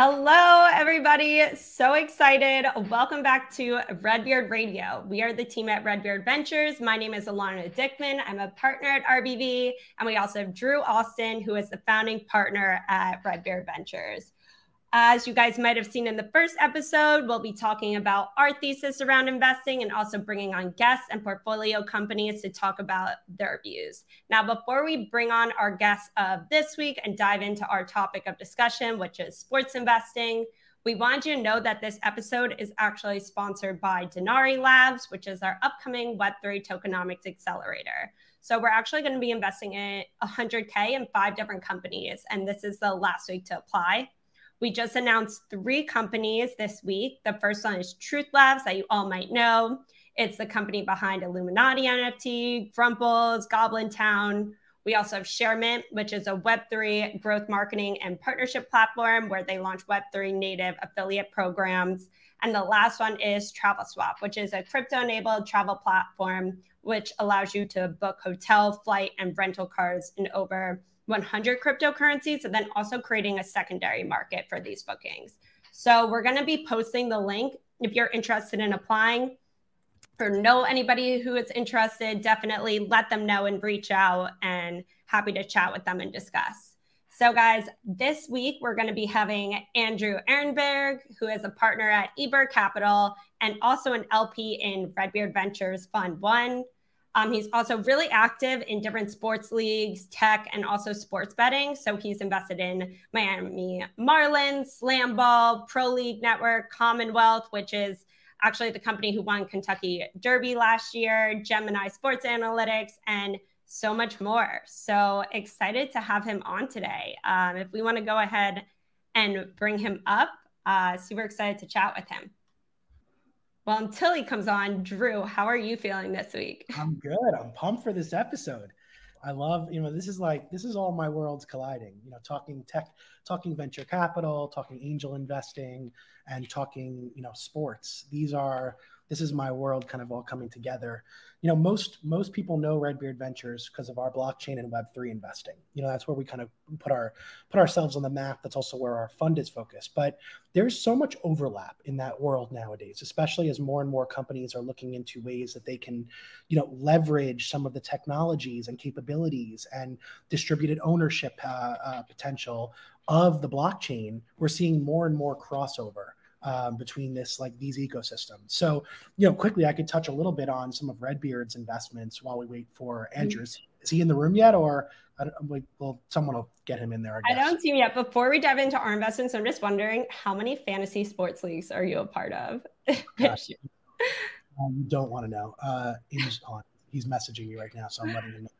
Hello, everybody. So excited. Welcome back to Redbeard Radio. We are the team at Redbeard Ventures. My name is Elana Dickman. I'm a partner at RBV. And we also have Drew Austin, who is the founding partner at Redbeard Ventures. As you guys might have seen in the first episode, we'll be talking about our thesis around investing and also bringing on guests and portfolio companies to talk about their views. Now, before we bring on our guests of this week and dive into our topic of discussion, which is sports investing, we want you to know that this episode is actually sponsored by Denari Labs, which is our upcoming Web3 tokenomics accelerator. So we're actually going to be investing in 100K in five different companies, and this is the last week to apply. We just announced three companies this week. The first one is Truth Labs, that you all might know. It's the company behind Illuminati NFT, Grumples, Goblin Town. We also have ShareMint, which is a Web3 growth marketing and partnership platform where they launch Web3 native affiliate programs. And the last one is TravelSwap, which is a crypto enabled travel platform which allows you to book hotel, flight, and rental cars in over 100 cryptocurrencies and then also creating a secondary market for these bookings. So we're going to be posting the link if you're interested in applying or know anybody who is interested, definitely let them know and reach out and happy to chat with them and discuss. So, guys, this week we're going to be having Andrew Ehrenburg, who is a partner at Eberg Capital and also an LP in Redbeard Ventures Fund One. Um, he's also really active in different sports leagues, tech, and also sports betting. So he's invested in Miami Marlins, Slam Ball, Pro League Network, Commonwealth, which is actually the company who won Kentucky Derby last year, Gemini Sports Analytics, and so much more. So excited to have him on today. Um, if we want to go ahead and bring him up, uh, super excited to chat with him. Well, until he comes on, Drew, how are you feeling this week? I'm good. I'm pumped for this episode. I love, you know, this is like this is all my worlds colliding. You know, talking tech, talking venture capital, talking angel investing, and talking, you know, sports. These are this is my world kind of all coming together. You know most most people know redbeard ventures because of our blockchain and web3 investing. You know that's where we kind of put our put ourselves on the map. That's also where our fund is focused. But there's so much overlap in that world nowadays especially as more and more companies are looking into ways that they can you know leverage some of the technologies and capabilities and distributed ownership uh, uh, potential of the blockchain. We're seeing more and more crossover um, between this like these ecosystems. So, you know, quickly I could touch a little bit on some of Redbeard's investments while we wait for mm-hmm. Andrew. Mm-hmm. Is he in the room yet, or like, well, someone will get him in there? I, I, don't see him yet. Before we dive into our investments, I'm just wondering how many fantasy sports leagues are you a part of? Gosh, um, you don't want to know. Uh, he's on. He's messaging me right now, so I'm letting him know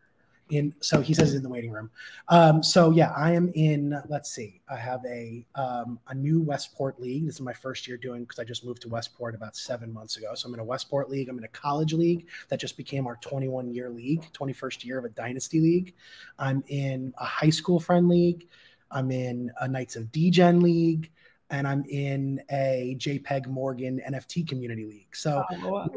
in so he says in the waiting room. Um, so yeah i am in let's see i have a um, a new westport league. This is my first year doing because i just moved to westport about seven months ago. So i'm in a westport league. I'm in a college league that just became our 21 year league 21st year of a dynasty league. I'm in a high school friend league. I'm in a knights of degen league. And I'm in a JPEG Morgan NFT community league. So oh,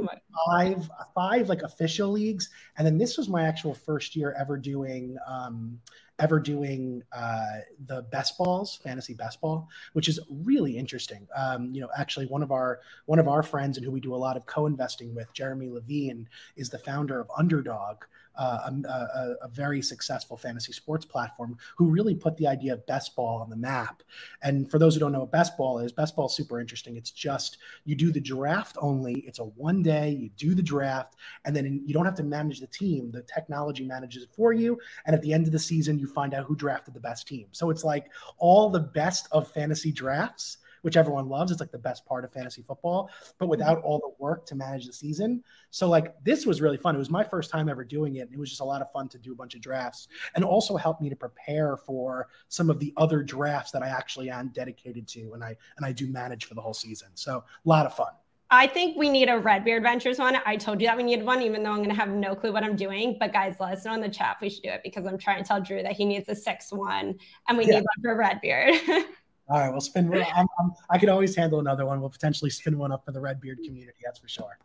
five, five like official leagues, and then this was my actual first year ever doing um, ever doing uh, the best balls, fantasy best ball, which is really interesting. Um, you know, actually, one of our one of our friends and who we do a lot of co-investing with, Jeremy Levine, is the founder of Underdog, uh, a, a, a, very successful fantasy sports platform who really put the idea of best ball on the map. And for those who don't know what best ball is, best ball is super interesting. It's just you do the draft only. It's a one day, you do the draft, and then you don't have to manage the team. The technology manages it for you. And at the end of the season, you find out who drafted the best team. So it's like all the best of fantasy drafts which everyone loves. It's like the best part of fantasy football, but mm-hmm. without all the work to manage the season. So like this was really fun. It was my first time ever doing it. And it was just a lot of fun to do a bunch of drafts and also helped me to prepare for some of the other drafts that I actually am dedicated to and I and I do manage for the whole season. So a lot of fun. I think we need a Redbeard Ventures one. I told you that we needed one, even though I'm going to have no clue what I'm doing. But guys, let us know in the chat if we should do it because I'm trying to tell Drew that he needs a six one and we yeah. need one for Redbeard. All right, we'll spin. I'm, I'm, i could always handle another one. We'll potentially spin one up for the Redbeard community. That's for sure.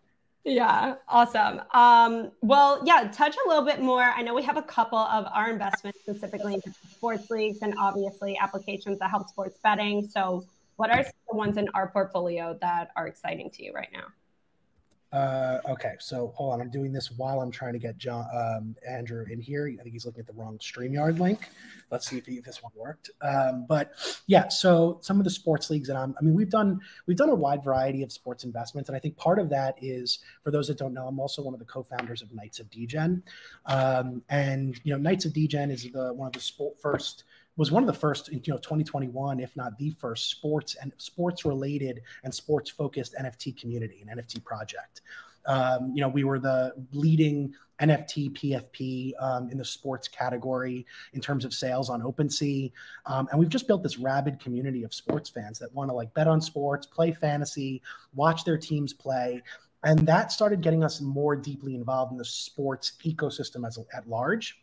Yeah, awesome. Um, well, yeah, touch a little bit more. I know we have a couple of our investments specifically into sports leagues and obviously applications that help sports betting. So what are the ones in our portfolio that are exciting to you right now? Uh, okay, so hold on. I'm doing this while I'm trying to get John um, Andrew in here. I think he's looking at the wrong Streamyard link. Let's see if, he, if this one worked. Um, but yeah, so some of the sports leagues that I'm. I mean, we've done we've done a wide variety of sports investments, and I think part of that is for those that don't know, I'm also one of the co-founders of Knights of Degen, um, and you know, Knights of Degen is the one of the sport first was one of the first, you know, 2021, if not the first sports and sports related and sports focused NFT community and NFT project. Um, you know, we were the leading NFT PFP um, in the sports category in terms of sales on OpenSea. Um, and we've just built this rabid community of sports fans that want to like bet on sports, play fantasy, watch their teams play. And that started getting us more deeply involved in the sports ecosystem as at large.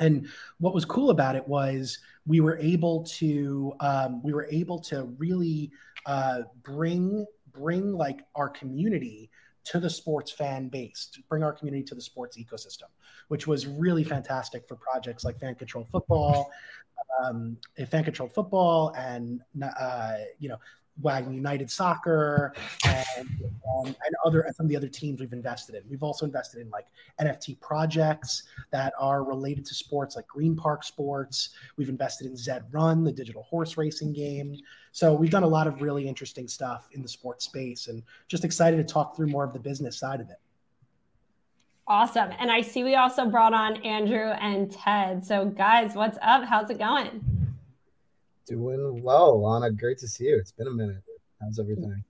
And what was cool about it was we were able to um, we were able to really uh, bring bring like our community to the sports fan base, to bring our community to the sports ecosystem, which was really fantastic for projects like Fan Control Football, um, Fan Control Football, and uh, you know Wagon United Soccer and, um, and other and some of the other teams we've invested in. We've also invested in like NFT projects that are related to sports, like Green Park Sports. We've invested in Zed Run, the digital horse racing game. So we've done a lot of really interesting stuff in the sports space, and just excited to talk through more of the business side of it. Awesome. And I see we also brought on Andrew and Ted. So, guys, what's up? How's it going? Doing well, Lana. Great to see you. It's been a minute. How's everything?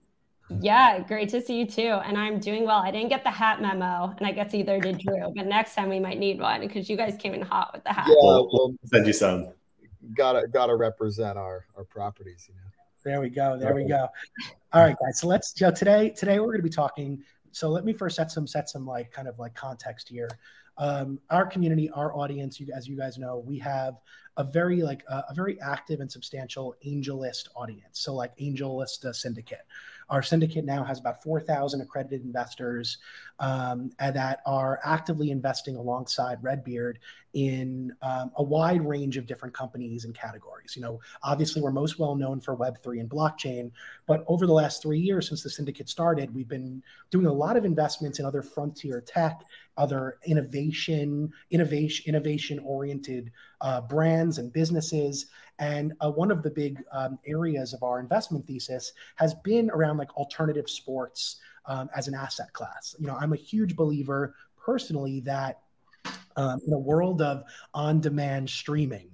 Yeah, great to see you too. And I'm doing well. I didn't get the hat memo, and I guess either did Drew. But next time we might need one because you guys came in hot with the hat. Yeah, we'll send you some. Gotta gotta represent our our properties, you know. There we go. There we go. All right, guys. So let's. Joe, today today we're going to be talking. So let me first set some set some like kind of like context here. Um, our community, our audience, you, as you guys know, we have a very like uh, a very active and substantial angelist audience. So like AngelList uh, syndicate. Our syndicate now has about 4,000 accredited investors um, that are actively investing alongside Redbeard in um, a wide range of different companies and categories. You know, obviously we're most well known for Web3 and blockchain, but over the last three years since the syndicate started, we've been doing a lot of investments in other frontier tech, other innovation, innovation, innovation oriented uh, brands and businesses. And uh, one of the big um, areas of our investment thesis has been around like alternative sports um, as an asset class. You know, I'm a huge believer personally that um, in a world of on demand streaming,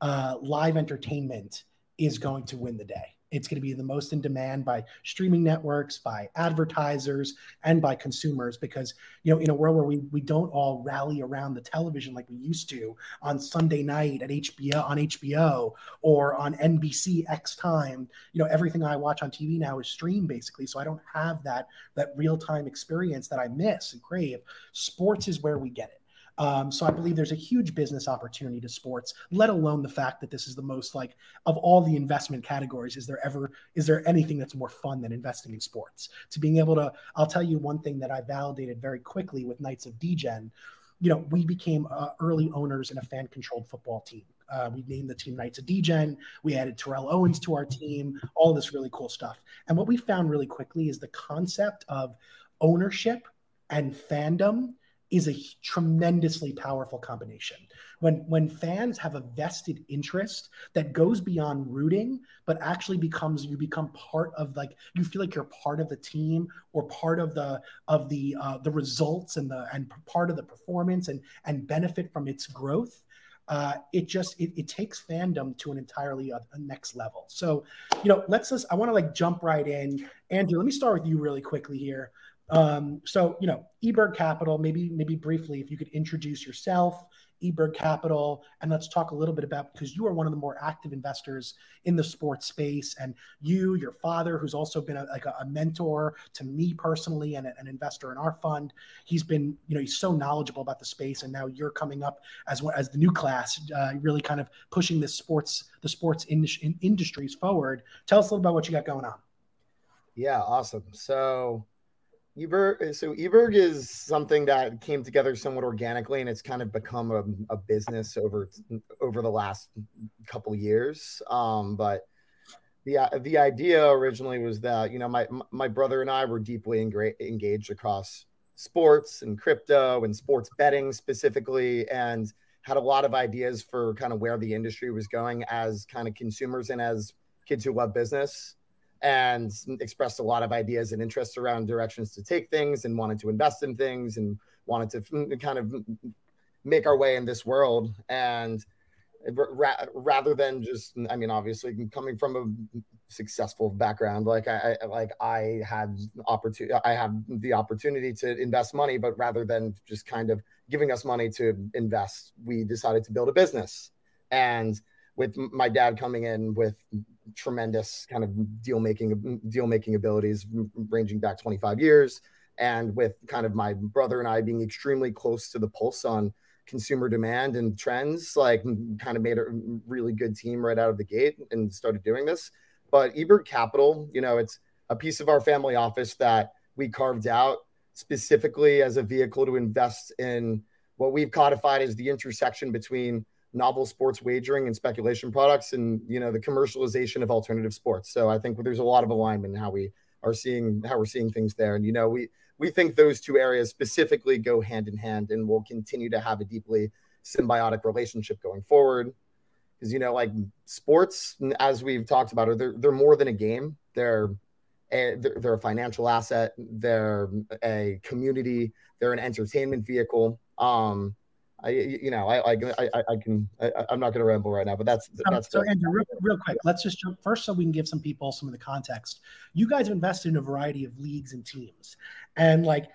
uh, live entertainment is going to win the day. It's going to be the most in demand by streaming networks, by advertisers, and by consumers because, you know, in a world where we, we don't all rally around the television like we used to on Sunday night at HBO on HBO or on NBC X time, you know, everything I watch on TV now is streamed basically. So I don't have that that real-time experience that I miss and crave. Sports is where we get it. Um, so I believe there's a huge business opportunity to sports, let alone the fact that this is the most like of all the investment categories. Is there ever is there anything that's more fun than investing in sports? To being able to, I'll tell you one thing that I validated very quickly with Knights of Degen. You know, we became uh, early owners in a fan-controlled football team. Uh, we named the team Knights of Degen. We added Terrell Owens to our team. All this really cool stuff. And what we found really quickly is the concept of ownership and fandom is a tremendously powerful combination. When when fans have a vested interest that goes beyond rooting, but actually becomes you become part of like you feel like you're part of the team or part of the of the uh, the results and the and part of the performance and and benefit from its growth. Uh, it just it, it, takes fandom to an entirely uh, next level. So, you know, let's just I want to like jump right in. Andrew, let me start with you really quickly here. Um, so, you know, Eberg Capital, maybe, maybe briefly, if you could introduce yourself, Eberg Capital, and let's talk a little bit about because you are one of the more active investors in the sports space, and you, your father, who's also been a, like a, a mentor to me personally and a, an investor in our fund. He's been, you know, he's so knowledgeable about the space, and now you're coming up as as the new class, uh, really kind of pushing this sports the sports in, in industries forward. Tell us a little about what you got going on. Yeah, awesome. So Eberg, so Eberg is something that came together somewhat organically, and it's kind of become a, a business over over the last couple years. Um, but the uh, the idea originally was that you know my my brother and I were deeply engaged across sports and crypto and sports betting specifically, and had a lot of ideas for kind of where the industry was going as kind of consumers and as kids who love business, and expressed a lot of ideas and interests around directions to take things, and wanted to invest in things, and wanted to kind of make our way in this world. And ra- rather than just i mean obviously coming from a successful background like i, like i had opportunity i have the opportunity to invest money but rather than just kind of giving us money to invest we decided to build a business. And with my dad coming in with tremendous kind of deal making deal making abilities ranging back 25 years and with kind of my brother and I being extremely close to the pulse on consumer demand and trends, like kind of made a really good team right out of the gate and started doing this. But Eberg Capital, you know, it's a piece of our family office that we carved out specifically as a vehicle to invest in what we've codified as the intersection between novel sports wagering and speculation products and you know the commercialization of alternative sports so i think there's a lot of alignment in how we are seeing how we're seeing things there and you know we we think those two areas specifically go hand in hand and will continue to have a deeply symbiotic relationship going forward. Because you know, like sports, as we've talked about, they're they're more than a game. They're a, they're, they're a financial asset. They're a community. They're an entertainment vehicle. Um, I, you know, I, I, I, I can, I, am not going to ramble right now, but that's, so, that's. So, Andrew, real, real, quick, let's just jump first so we can give some people some of the context. You guys have invested in a variety of leagues and teams, and like,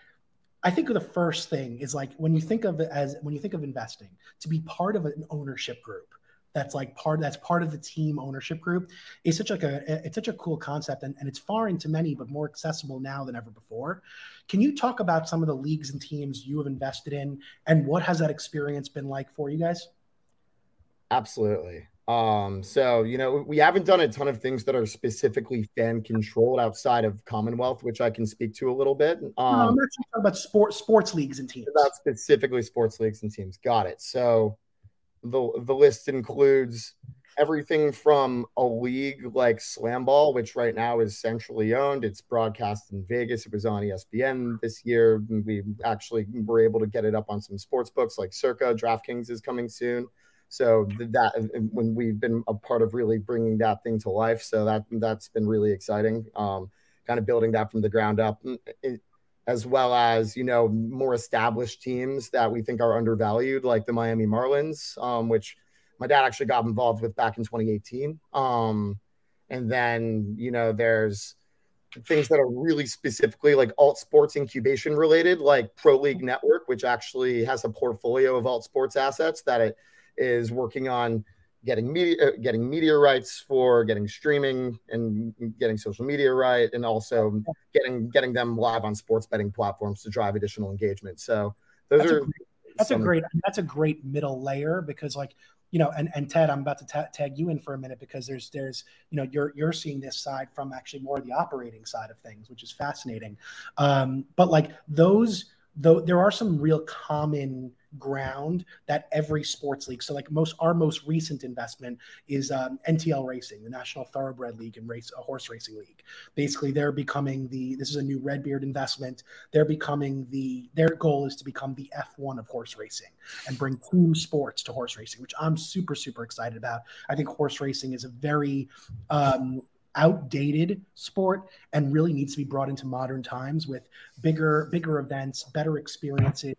I think the first thing is like when you think of it as when you think of investing, to be part of an ownership group that's like part that's part of the team ownership group is such like a it's such a cool concept and, and it's foreign to many but more accessible now than ever before. Can you talk about some of the leagues and teams you have invested in and what has that experience been like for you guys? Absolutely. Um so you know we haven't done a ton of things that are specifically fan controlled outside of commonwealth which i can speak to a little bit. Um no, i'm um, talking about sports sports leagues and teams. about specifically sports leagues and teams. Got it. So the the list includes everything from a league like Slamball, which right now is centrally owned. It's broadcast in Vegas. It was on ESPN this year. We actually were able to get it up on some sports books like Circa. DraftKings is coming soon. So that when we've been a part of really bringing that thing to life, so that that's been really exciting. Um, kind of building that from the ground up. It, as well as you know more established teams that we think are undervalued, like the Miami Marlins, um, which my dad actually got involved with back in 2018. Um, and then you know there's things that are really specifically like alt sports incubation related, like Pro League Network, which actually has a portfolio of alt sports assets that it is working on getting media uh, getting media rights for getting streaming and getting social media right and also getting getting them live on sports betting platforms to drive additional engagement. So those that's are a great, that's some... a great that's a great middle layer because like you know and, and ted i'm about to ta- tag you in for a minute because there's there's you know you're you're seeing this side from actually more the operating side of things which is fascinating. Um but like those though there are some real common ground that every sports league. So, like most, our most recent investment is um, NTL Racing, the National Thoroughbred League and race a horse racing league. Basically, they're becoming the. This is a new Redbeard investment. They're becoming the. Their goal is to become the F1 of horse racing and bring team sports to horse racing, which I'm super super excited about. I think horse racing is a very um, outdated sport and really needs to be brought into modern times with bigger bigger events better experiences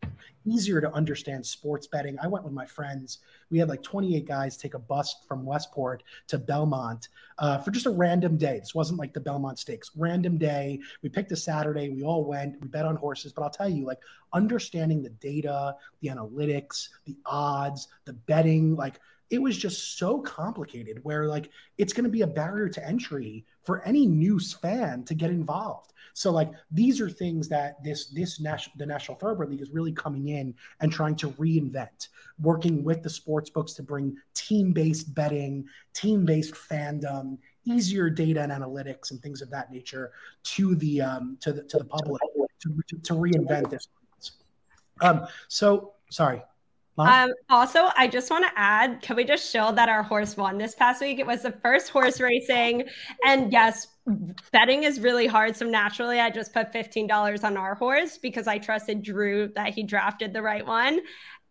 easier to understand sports betting. I went with my friends. We had like 28 guys take a bus from westport to belmont uh, for just a random day. This wasn't like the belmont stakes. Random day. We picked a saturday. We all went. We bet on horses. But i'll tell you like understanding the data the analytics the odds the betting like it was just so complicated where like it's going to be a barrier to entry for any new fan to get involved. So like these are things that this this national the national thoroughbred league is really coming in and trying to reinvent working with the sports books to bring team-based betting team-based fandom easier data and analytics and things of that nature to the um to the to the public to, to, reinvent this. Um so sorry Um, also, I just want to add, can we just show that our horse won this past week? It was the first horse racing. And yes, betting is really hard. So naturally, I just put $15 on our horse because I trusted Drew that he drafted the right one.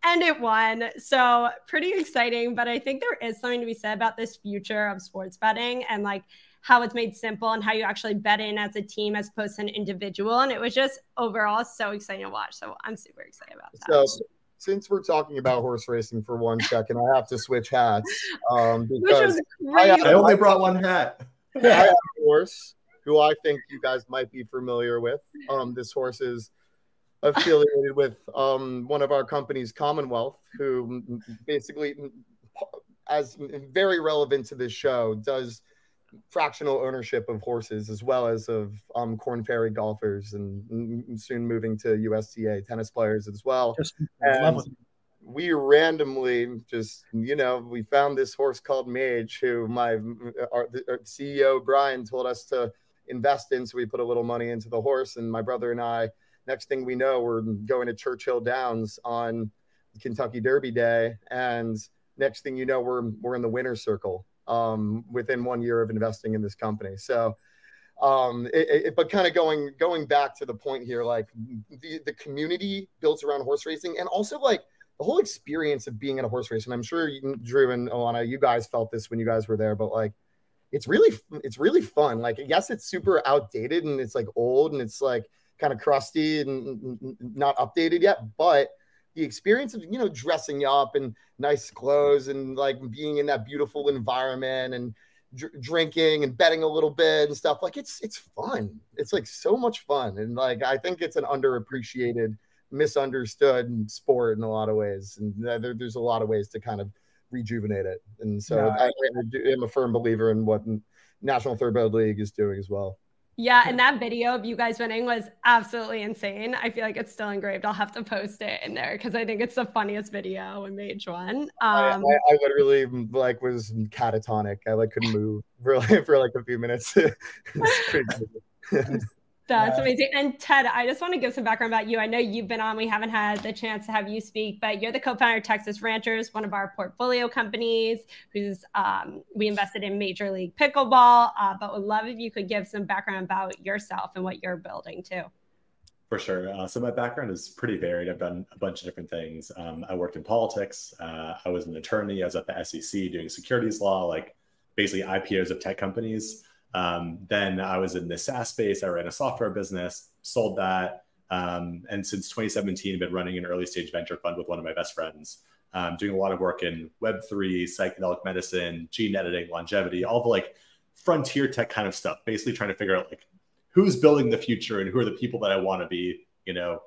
And it won. So pretty exciting. But I think there is something to be said about this future of sports betting and like how it's made simple and how you actually bet in as a team as opposed to an individual. And it was just overall so exciting to watch. So I'm super excited about that. So since we're talking about horse racing for one second, I have to switch hats. Um, because I, I, only brought one hat. I have a horse who I think you guys might be familiar with. Um, this horse is affiliated with um, one of our companies, Commonwealth, who basically, as very relevant to this show, does fractional ownership of horses as well as of um, Korn Ferry golfers and soon moving to USTA tennis players as well. we randomly just, you know, we found this horse called Mage, who my our, our CEO Brian told us to invest in. So we put a little money into the horse, and my brother and I. Next thing we know, we're going to Churchill Downs on Kentucky Derby Day, and next thing you know, we're we're in the winner's circle um, within one year of investing in this company. So, um, it, it, but kind of going going back to the point here, like the the community built around horse racing, and also like the whole experience of being in a horse race. And I'm sure you, Drew and Elana, you guys felt this when you guys were there, but like it's really it's really fun. Like yes, it's super outdated and it's like old and it's like kind of crusty and not updated yet, but the experience of you know dressing up in nice clothes and like being in that beautiful environment and dr- drinking and betting a little bit and stuff like it's it's fun. It's like so much fun. And like i think it's an underappreciated misunderstood sport in a lot of ways. And there, there's a lot of ways to kind of rejuvenate it. And so yeah. I, I am a firm believer in what national third thoroughbred league is doing as well yeah, and that video of you guys winning was absolutely insane. I feel like it's still engraved. I'll have to post it in there because I think it's the funniest video when Mage won. Um, I, I, I, literally like was catatonic. I like couldn't move for like, for like a few minutes. That's amazing. And Ted, I just want to give some background about you. I know you've been on, we haven't had the chance to have you speak, but you're the co-founder of Texas Ranchers, one of our portfolio companies who's um, we invested in Major League Pickleball. Uh, but would love if you could give some background about yourself and what you're building too. For sure. Uh, so my background is pretty varied. I've done a bunch of different things. Um, I worked in politics. Uh, I was an attorney. I was at the SEC doing securities law, like basically IPOs of tech companies. Um, then I was in the SaaS space. I ran a software business, sold that. Um, and since 2017, I've been running an early stage venture fund with one of my best friends, um, doing a lot of work in Web3, psychedelic medicine, gene editing, longevity, all the like frontier tech kind of stuff, basically trying to figure out like who's building the future and who are the people that I want to be, you know,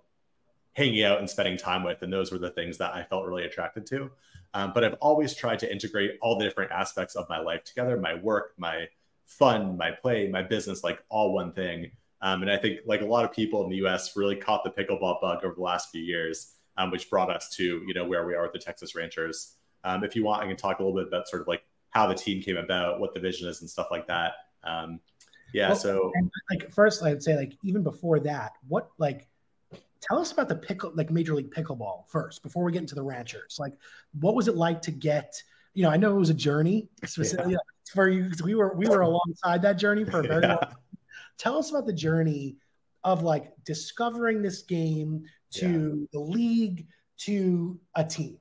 hanging out and spending time with. And those were the things that I felt really attracted to. Um, but I've always tried to integrate all the different aspects of my life together my work, my fun, my play, my business, like all one thing. Um, and I think like a lot of people in the U.S. really caught the pickleball bug over the last few years, um, which brought us to you know where we are with the Texas Ranchers. Um, if you want, I can talk a little bit about sort of like how the team came about, what the vision is, and stuff like that. Um, yeah. Well, so like first, I'd say like even before that, what like tell us about the pickle like Major League Pickleball first before we get into the Ranchers. Like, what was it like to get? You know, I know it was a journey specifically. Yeah for you we were we were alongside that journey for a very yeah. long time. Tell us about the journey of like discovering this game to yeah. the league to a team.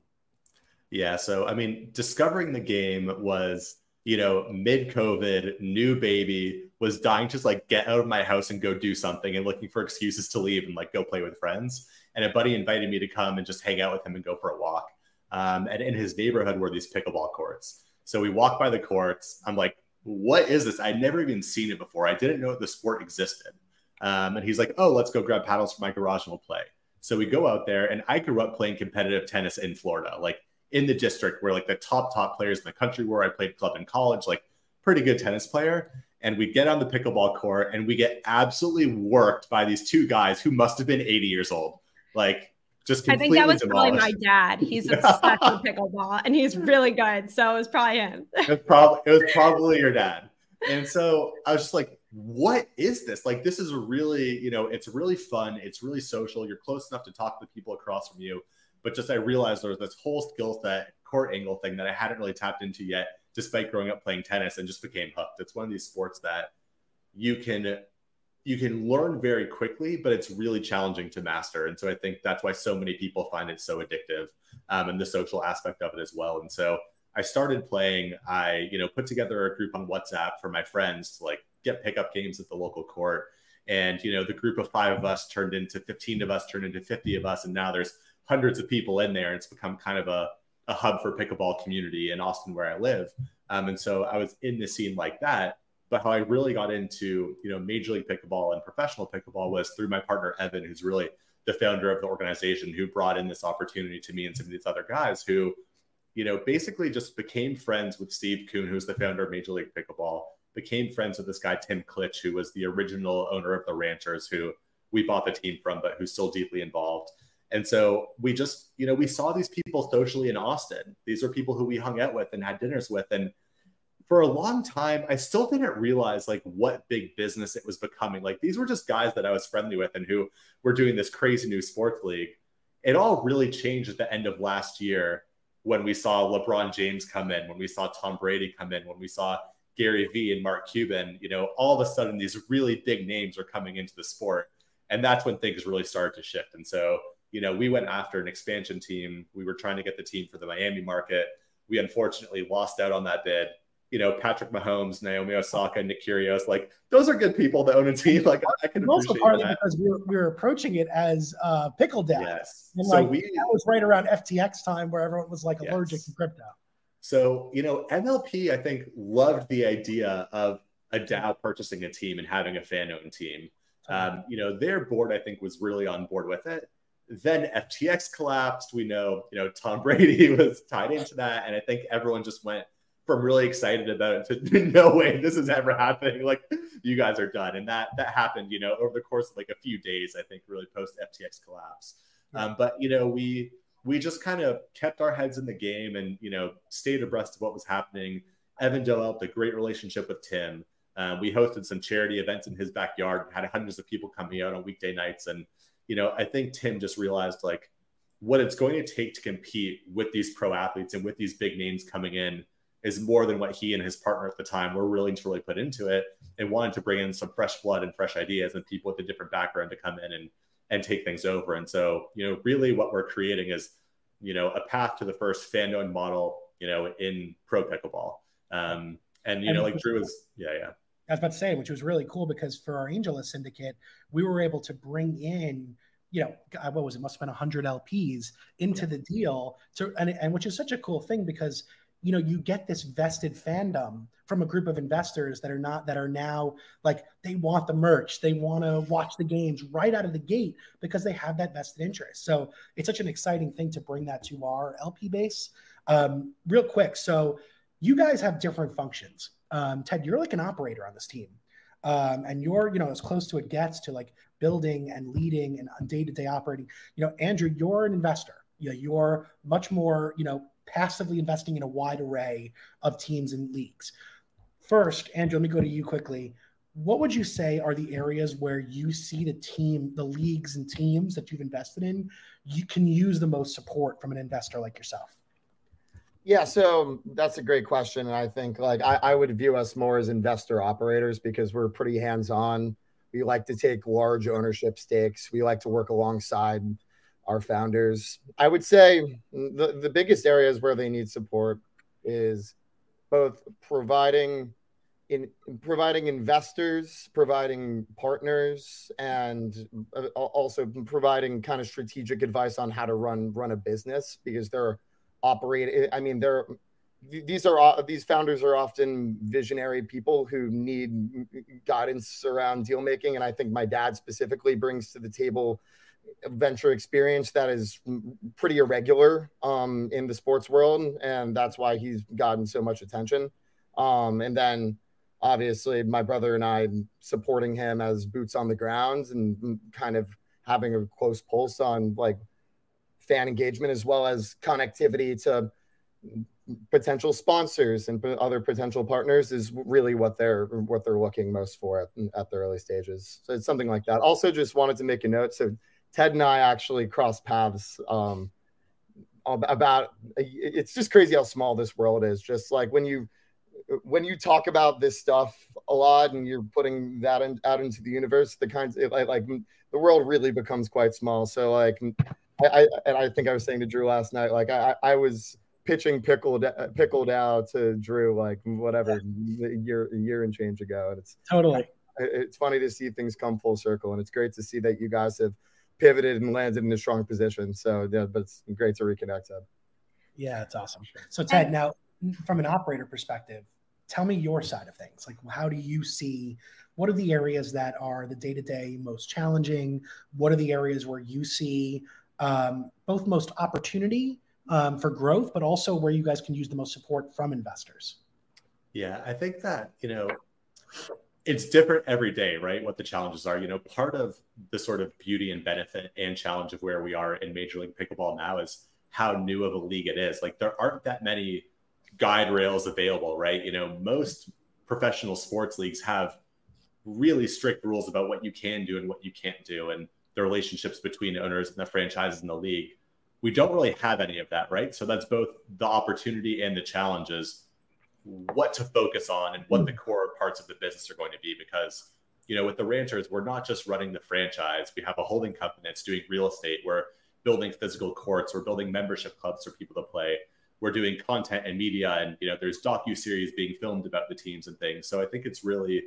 Yeah, so I mean, discovering the game was you know mid COVID, new baby, was dying to just like get out of my house and go do something, and looking for excuses to leave and like go play with friends. And a buddy invited me to come and just hang out with him and go for a walk. Um, and in his neighborhood were these pickleball courts. So we walk by the courts. I'm like, what is this? I'd never even seen it before. I didn't know the sport existed. Um, and he's like, oh, let's go grab paddles from my garage and we'll play. So we go out there, and I grew up playing competitive tennis in Florida, like in the district where like the top top players in the country where I played club in college, like pretty good tennis player. And we get on the pickleball court and we get absolutely worked by these two guys who must have been 80 years old. Like just I think that was demolished. probably my dad. He's obsessed with pickleball and he's really good. So it was probably him. it, was probably, it was probably your dad. And so I was just like, what is this? Like, this is really, you know, it's really fun. It's really social. You're close enough to talk to people across from you. but just I realized there was this whole skill set court angle thing that I hadn't really tapped into yet, despite growing up playing tennis and just became hooked. It's one of these sports that you can you can learn very quickly, but it's really challenging to master. And so I think that's why so many people find it so addictive, um, and the social aspect of it as well. And so I started playing. I you know put together a group on WhatsApp for my friends to like get pickup games at the local court. And you know the group of five of us turned into 15 of us, turned into 50 of us, and now there's hundreds of people in there. And it's become kind of a a hub for pickleball community in Austin where I live. Um, and so I was in the scene like that. But how I really got into, you know, Major League Pickleball and professional pickleball was through my partner Evan, who's really the founder of the organization, who brought in this opportunity to me and some of these other guys who, you know, basically just became friends with Steve Kuhn, who's the founder of Major League Pickleball, became friends with this guy Tim Klitsch, who was the original owner of the Ranchers, who we bought the team from, but who's still deeply involved. And so we just, you know, we saw these people socially in Austin. These are people who we hung out with and had dinners with. And for a long time, I still didn't realize like what big business it was becoming. Like these were just guys that I was friendly with and who were doing this crazy new sports league. It all really changed at the end of last year when we saw LeBron James come in, when we saw Tom Brady come in, when we saw Gary Vee and Mark Cuban, you know, all of a sudden these really big names are coming into the sport. And that's when things really started to shift. And so you know, we went after an expansion team. We were trying to get the team for the Miami market. We unfortunately lost out on that bid. You know, Patrick Mahomes, Naomi Osaka, Nick Kyrgios, like those are good people that own a team. Like I can also partly that. because we were, we were approaching it as uh, pickle death. Yes. And so like, we, that was right around FTX time where everyone was like yes. allergic to crypto. So, you know, MLP, I think, loved the idea of a DAO purchasing a team and having a fan owned team. Um, you know, their board, I think, was really on board with it. Then FTX collapsed. We know, you know, Tom Brady was tied into that. And I think everyone just went from really excited about it to no way this is ever happening. Like you guys are done. And that that happened, you know, over the course of like a few days, I think, really post FTX collapse. Um, but you know, we we just kind of kept our heads in the game and you know stayed abreast of what was happening. Evan developed a great relationship with Tim. Um, we hosted some charity events in his backyard, had hundreds of people coming out on weekday nights, and you know, I think Tim just realized like what it's going to take to compete with these pro athletes and with these big names coming in is more than what he and his partner at the time were willing to really put into it and wanted to bring in some fresh blood and fresh ideas and people with a different background to come in and and take things over. And so, you know, really what we're creating is, you know, a path to the first fan owned model, you know, in pro pickleball. Um, and you and know, like Drew was, yeah, yeah. I was about to say, which was really cool because for our AngelList syndicate, we were able to bring in, you know, what was it? Must have been 100 LPs into the deal. To, and, and which is such a cool thing because, you know, you get this vested fandom from a group of investors that are not, that are now like, they want the merch, they want to watch the games right out of the gate because they have that vested interest. So it's such an exciting thing to bring that to our LP base. Um, real quick. So, you guys have different functions um, Ted, you're like an operator on this team. Um, and you're, you know, as close to it gets to like building and leading and day to day operating. You know, Andrew, you're an investor. You know, you're much more, you know, passively investing in a wide array of teams and leagues. First, Andrew, let me go to you quickly. What would you say are the areas where you see the team, the leagues and teams that you've invested in, you can use the most support from an investor like yourself? Yeah, so that's a great question. And I think like I, I would view us more as investor operators because we're pretty hands-on. We like to take large ownership stakes. We like to work alongside our founders. I would say the, the biggest areas where they need support is both providing in providing investors, providing partners, and uh, also providing kind of strategic advice on how to run run a business because they're operate. Eh, I mean, they're these are these founders are often visionary people who need guidance around deal making, and I think my dad specifically brings to the table venture experience that is pretty irregular um, in the sports world, and that's why he's gotten so much attention. Um, and then obviously my brother and I supporting him as boots on the ground and kind of having a close pulse on like fan engagement as well as connectivity to potential sponsors and other potential partners is really what they're what they're looking most for at, at the early stages. So it's something like that. Also, just wanted to make a note. So Ted and I actually crossed paths um, about it's just crazy how small this world is. Just like when you when you talk about this stuff a lot and you're putting that in, out into the universe, the kinds of, like, like the world really becomes quite small. So like I, I, and I think I was saying to Drew last night, like I, I was pitching pickled pickled out to Drew like whatever a year a year and change ago, and it's totally it's funny to see things come full circle, and it's great to see that you guys have pivoted and landed in a strong position. So yeah, but it's great to reconnect. Ted. Yeah, it's awesome. So Ted, now from an operator perspective, tell me your side of things. Like, how do you see? What are the areas that are the day to day most challenging? What are the areas where you see um, both most opportunity um, for growth, but also where you guys can use the most support from investors? Yeah, I think that, you know, it's different every day, right? What the challenges are. You know, part of the sort of beauty and benefit and challenge of where we are in Major League Pickleball now is how new of a league it is. Like, there aren't that many guide rails available, right? You know, most professional sports leagues have really strict rules about what you can do and what you can't do. And the relationships between owners and the franchises in the league. We don't really have any of that, right? So that's both the opportunity and the challenges, what to focus on and what the hmm. core parts of the business are going to be. Because, you know, with the ranchers, we're not just running the franchise. We have a holding company that's doing real estate. We're building physical courts. We're building membership clubs for people to play. We're doing content and media, and you know, there's docu series being filmed about the teams and things. So I think it's really,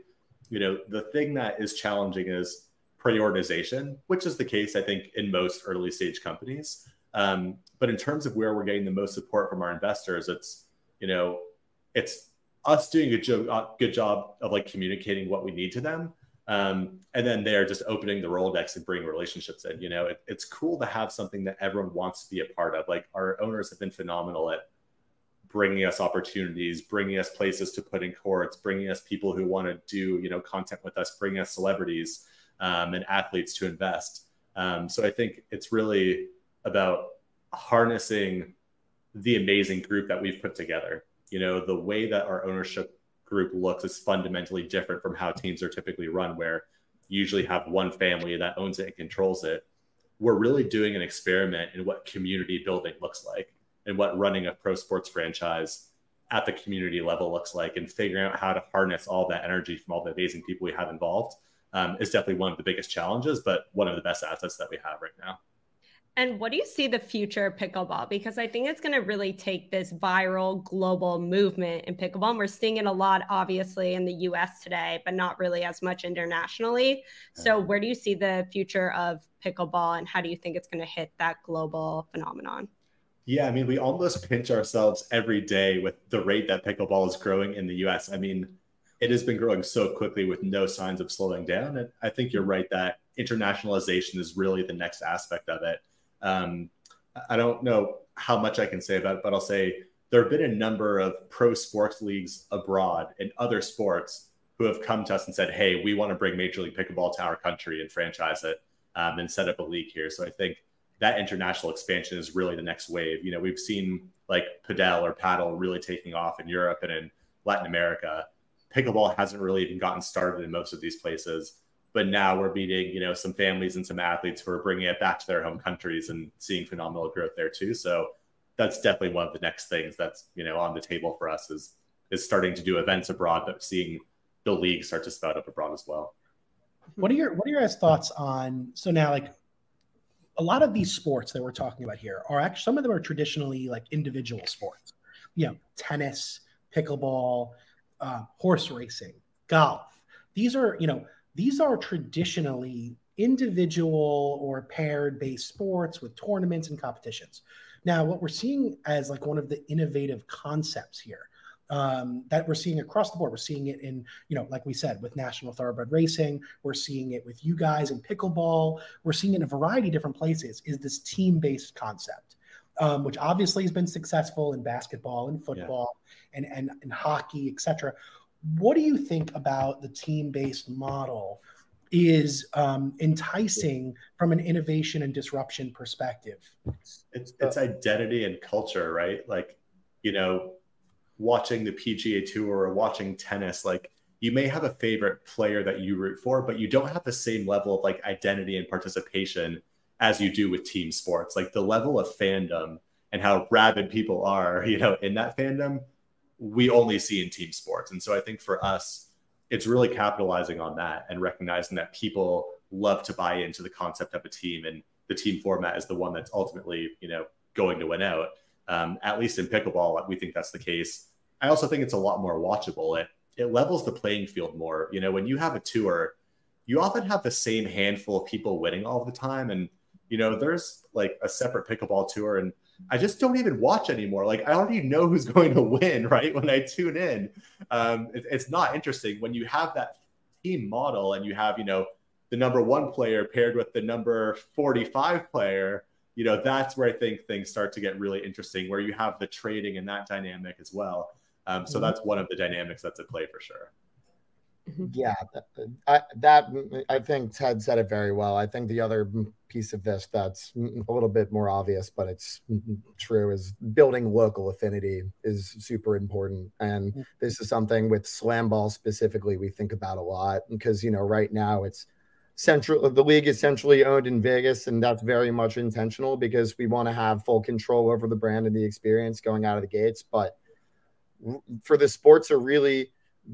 you know, the thing that is challenging is prioritization, which is the case, I think, in most early stage companies. Um, but in terms of where we're getting the most support from our investors, it's, you know, it's us doing a jo- uh, good job of like communicating what we need to them. Um, and then they're just opening the Rolodex and bringing relationships in. You know, it, it's cool to have something that everyone wants to be a part of. Like our owners have been phenomenal at bringing us opportunities, bringing us places to put in courts, bringing us people who want to do, you know, content with us, bringing us celebrities um, and athletes to invest. Um, so I think it's really about harnessing the amazing group that we've put together. You know, the way that our ownership group looks is fundamentally different from how teams are typically run, where you usually have one family that owns it and controls it. We're really doing an experiment in what community building looks like and what running a pro sports franchise at the community level looks like and figuring out how to harness all that energy from all the amazing people we have involved um, is definitely one of the biggest challenges, but one of the best assets that we have right now. And what do you see the future of pickleball? Because I think it's going to really take this viral global movement in pickleball. And we're seeing it a lot, obviously, in the US today, but not really as much internationally. So, where do you see the future of pickleball and how do you think it's going to hit that global phenomenon? Yeah, I mean, we almost pinch ourselves every day with the rate that pickleball is growing in the US. I mean, it has been growing so quickly with no signs of slowing down. And I think you're mm-hmm. right that internationalization is really the next aspect of it. Um, I don't know how much I can say about it, but I'll say there have been a number of pro sports leagues abroad in other sports who have come to us and said, "Hey, we want to bring Major League Pickleball to our country and franchise it um, and set up a league here." So I think that international expansion is really the next wave. You know, we've seen like padel or paddle really taking off in Europe and in Latin America pickleball hasn't really even gotten started in most of these places. But now we're meeting, you know, some families and some athletes who are bringing it back to their home countries and seeing phenomenal growth there too. So that's definitely one of the next things that's you know on the table for us is is starting to do events abroad, but seeing the league start to spout up abroad as well. What are your what are your guys' thoughts on so now like a lot of these sports that we're talking about here are actually some of them are traditionally like individual sports. You know, tennis, pickleball, uh, horse racing, golf. These are, you know, these are traditionally individual or paired based sports with tournaments and competitions. Now, what we're seeing as like one of the innovative concepts here um, that we're seeing across the board. We're seeing it in, you know, like we said, with National Thoroughbred Racing. We're seeing it with you guys in pickleball. We're seeing it in a variety of different places. Is this team based concept? um, which obviously has been successful in basketball and football yeah. and, and, and hockey, etc. What do you think about the team-based model is um, enticing from an innovation and disruption perspective? It's, it's identity and culture, right? Like, you know, watching the PGA Tour or watching tennis, like you may have a favorite player that you root for, but you don't have the same level of like identity and participation as you do with team sports. Like the level of fandom and how rabid people are, you know, in that fandom, we only see in team sports. And so I think for us, it's really capitalizing on that and recognizing that people love to buy into the concept of a team and the team format is the one that's ultimately, you know, going to win out. Um, at least in pickleball, we think that's the case. I also think it's a lot more watchable. It it levels the playing field more. You know, when you have a tour, you often have the same handful of people winning all the time, and you know, there's like a separate pickleball tour, and I just don't even watch anymore. Like I already know who's going to win, right? When I tune in, um, it, it's not interesting when you have that team model and you have, you know, the number one player paired with the number 45 player, you know, that's where I think things start to get really interesting, where you have the trading and that dynamic as well. Um, so mm-hmm. that's one of the dynamics that's at play for sure. Mm-hmm. Yeah, I, that mm, mm, I think Ted said it very well. I think the other mm, piece of this that's a little bit more obvious, but it's true, is building local affinity is super important. And this is something with slam ball specifically we think about a lot because you know right now it's central uh, the league is centrally owned in Vegas, and that's very much intentional because we want to have full control over the brand and the experience going out of the gates. But for the sports are really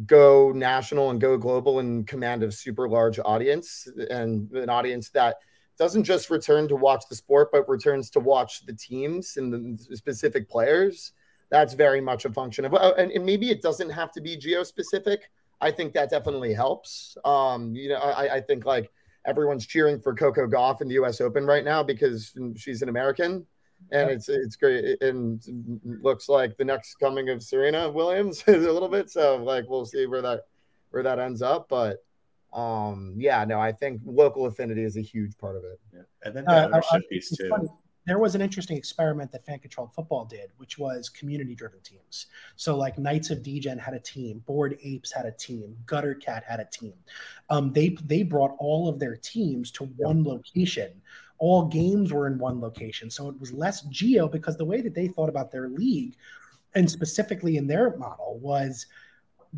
go national and go global and command a super large audience and an audience that doesn't just return to watch the sport, but returns to watch the teams and the specific players. That's very much a function of, and, and maybe it doesn't have to be geo specific. I think that definitely helps. Um, you know, I, I think like everyone's cheering for Coco Gauff in the U.S. Open right now because she's an American, and it's it's great and looks like the next coming of Serena Williams is a little bit. So like we'll see where that where that ends up, but um yeah no i think local affinity is a huge part of it yeah. and then the uh, ownership piece too funny there was an interesting experiment that fan controlled football did, which was community driven teams. So, like Knights of Degen had a team, Bored Apes had a team, Gutter Cat had a team. Um, they they brought all of their teams to one location. All games were in one location, so it was less geo because the way that they thought about their league, and specifically in their model, was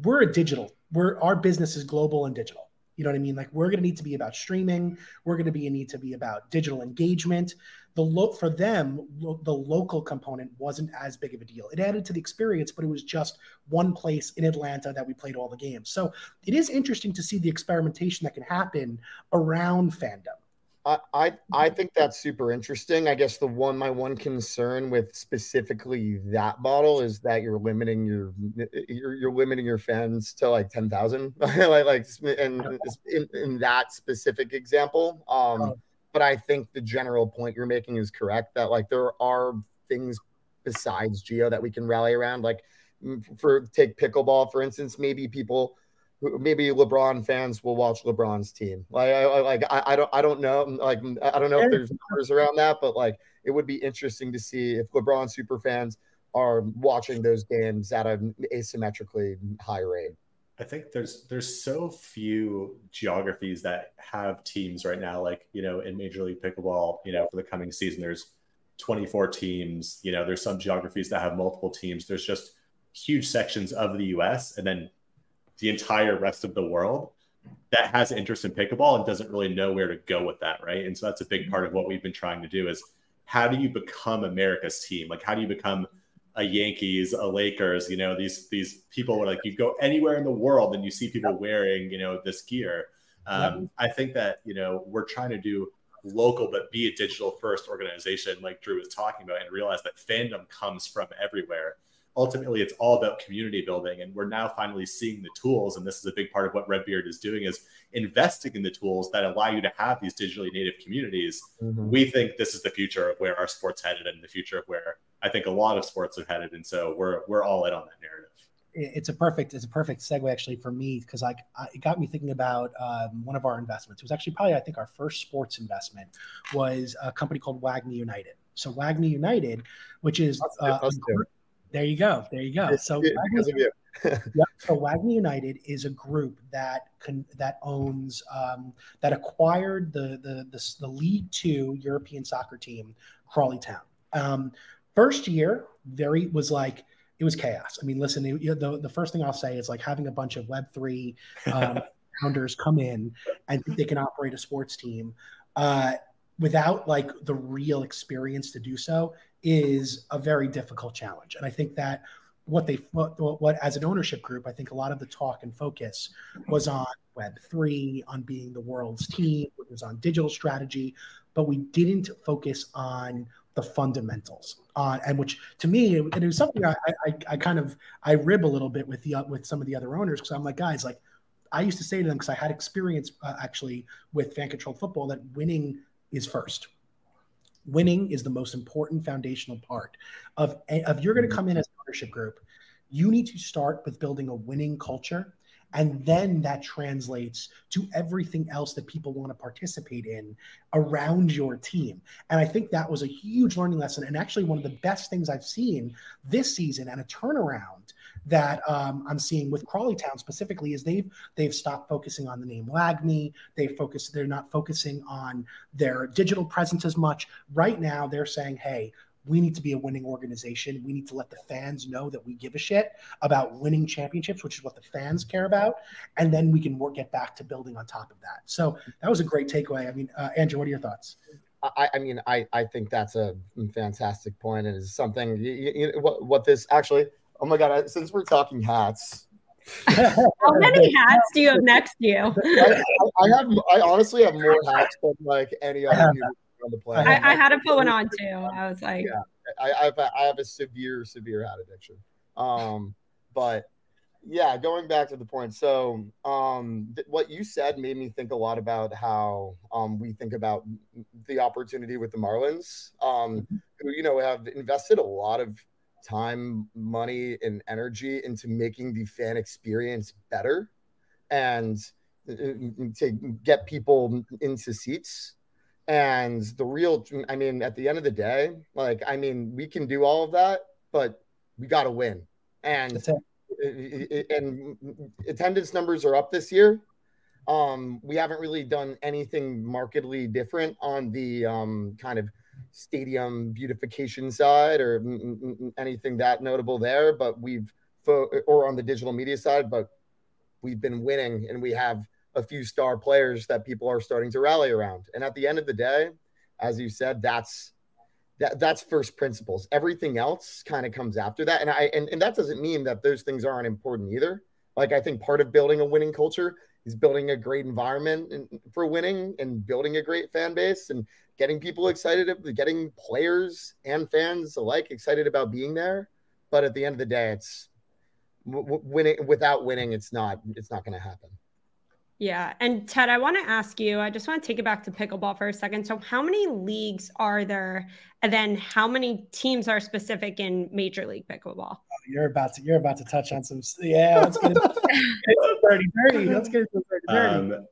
we're a digital. We're our business is global and digital. You know what I mean? Like we're going to need to be about streaming. We're going to be need to be about digital engagement the lo- for them lo- the local component wasn't as big of a deal. It added to the experience, but it was just one place in Atlanta that we played all the games. So it is interesting to see the experimentation that can happen around fandom. I, I I think that's super interesting. I guess the one my one concern with specifically that model is that you're limiting your you're, you're limiting your fans to like ten thousand, like like and in, in that specific example. Um, oh but I think the general point you're making is correct that like there are things besides Geo that we can rally around. Like for take pickleball, for instance, maybe people maybe LeBron fans will watch LeBron's team. Like I like I, I don't I don't know like I don't know if there's numbers around that, but like it would be interesting to see if LeBron super fans are watching those games at an asymmetrically high rate. I think there's there's so few geographies that have teams right now. Like you know, in Major League Pickleball, you know, for the coming season, there's 24 teams. You know, there's some geographies that have multiple teams. There's just huge sections of the U.S. and then the entire rest of the world that has interest in pickleball and doesn't really know where to go with that, right? And so that's a big part of what we've been trying to do is how do you become America's team? Like how do you become a Yankees, a Lakers, you know, these these people were like you go anywhere in the world and you see people wearing, you know, this gear. Um, I think that, you know, we're trying to do local but be a digital first organization like Drew was talking about and realize that fandom comes from everywhere. Ultimately, it's all about community building and we're now finally seeing the tools and this is a big part of what Redbeard is doing is investing in the tools that allow you to have these digitally native communities. Mm-hmm. We think this is the future of where our sports headed and the future of where I think a lot of sports have headed, and so we're we're all in on that narrative. It's a perfect it's a perfect segue actually for me because like it got me thinking about um, one of our investments. It was actually probably I think our first sports investment was a company called WAGMI United. So WAGMI United, which is uh, there you go, there you go. So WAGMI, yeah, so WAGMI United is a group that can that owns um, that acquired the, the the the League Two European soccer team Crawley Town. Um, First year, very was like it was chaos. I mean, listen, it, the the first thing I'll say is like having a bunch of Web three um, founders come in and they can operate a sports team uh, without like the real experience to do so is a very difficult challenge. And I think that what they what, what as an ownership group, I think a lot of the talk and focus was on Web three, on being the world's team, it was on digital strategy, but we didn't focus on the fundamentals on and which to me it, it was something I, I, I kind of I rib a little bit with the with some of the other owners because I'm like guys like I used to say to them because I had experience uh, actually with fan controlled football that winning is first winning is the most important foundational part of if you're going to mm-hmm. come in as an ownership group you need to start with building a winning culture and then that translates to everything else that people want to participate in around your team and i think that was a huge learning lesson and actually one of the best things i've seen this season and a turnaround that um, I'm seeing with Crawley Town specifically is they've they've stopped focusing on the name WAGMI. They focus they're not focusing on their digital presence as much. Right now, they're saying, hey, we need to be a winning organization. We need to let the fans know that we give a shit about winning championships, which is what the fans care about, and then we can work get back to building on top of that. So that was a great takeaway. I mean, uh, Andrew, what are your thoughts? I, I, mean, I, I think that's a fantastic point, and is something you, you, what, what this actually Oh my god! Since we're talking hats, how many hats do you have next to you? I, I, have. I honestly have more hats than like any other on the planet. I, I, had to put one on too. I was like, yeah, I, I have. A, I have a severe, severe hat addiction. Um, but yeah, going back to the point. So, um, th- what you said made me think a lot about how um, we think about the opportunity with the Marlins, um, mm-hmm. who you know have invested a lot of time, money, and energy into making the fan experience better and uh, to get people into seats. And the real, I mean, at the end of the day, like, I mean, we can do all of that, but we got to win. And and attendance numbers are up this year. Um, we haven't really done anything markedly different on the um, kind of stadium beautification side or anything that notable there, but we've or on the digital media side, but we've been winning and we have a few star players that people are starting to rally around. And at the end of the day, as you said, that's that that's first principles. Everything else kind of comes after that. And I and, and that doesn't mean that those things aren't important either. Like I think part of building a winning culture is building a great environment for winning and building a great fan base and getting people excited, getting players and fans alike excited about being there. But at the end of the day, it's winning without winning. It's not. It's not going to happen. Yeah. And Ted, I want to ask you, I just want to take it back to pickleball for a second. So, how many leagues are there? And then how many teams are specific in Major League Pickleball? You're about to you're about to touch on some yeah, let's get into 30 30. Let's get into 30 30. Um,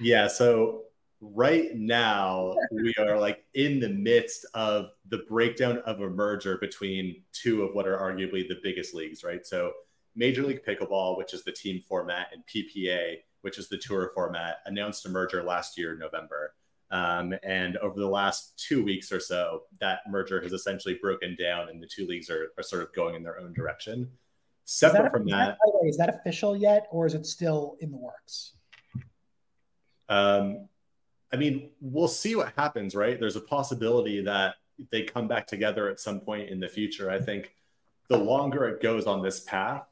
yeah, so right now we are like in the midst of the breakdown of a merger between two of what are arguably the biggest leagues, right? So Major League Pickleball, which is the team format, and PPA, which is the tour format, announced a merger last year, November. Um, and over the last two weeks or so, that merger has essentially broken down, and the two leagues are, are sort of going in their own direction. Separate that, from that, that is that official yet, or is it still in the works? Um, I mean, we'll see what happens, right? There's a possibility that they come back together at some point in the future. I think the longer it goes on this path,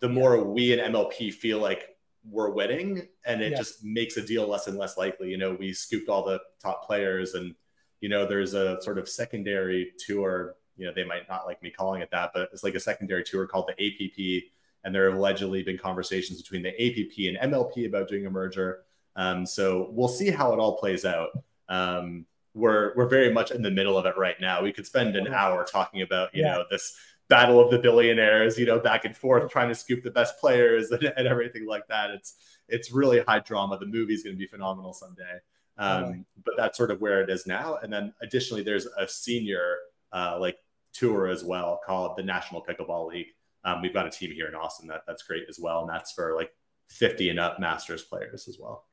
the more we in MLP feel like we're winning, and it just makes a deal less and less likely. You know, we scooped all the top players, and you know, there's a sort of secondary tour. You know, they might not like me calling it that, but it's like a secondary tour called the APP, and there have allegedly been conversations between the APP and MLP about doing a merger. Um, so we'll see how it all plays out. Um, we're we're very much in the middle of it right now. We could spend an hour talking about you yeah. know this battle of the billionaires, you know, back and forth trying to scoop the best players and, and everything like that. It's it's really high drama. The movie's going to be phenomenal someday. Um, But that's sort of where it is now. And then additionally, there's a senior uh, like tour as well called the National Pickleball League. Um, we've got a team here in Austin that that's great as well, and that's for like 50 and up masters players as well.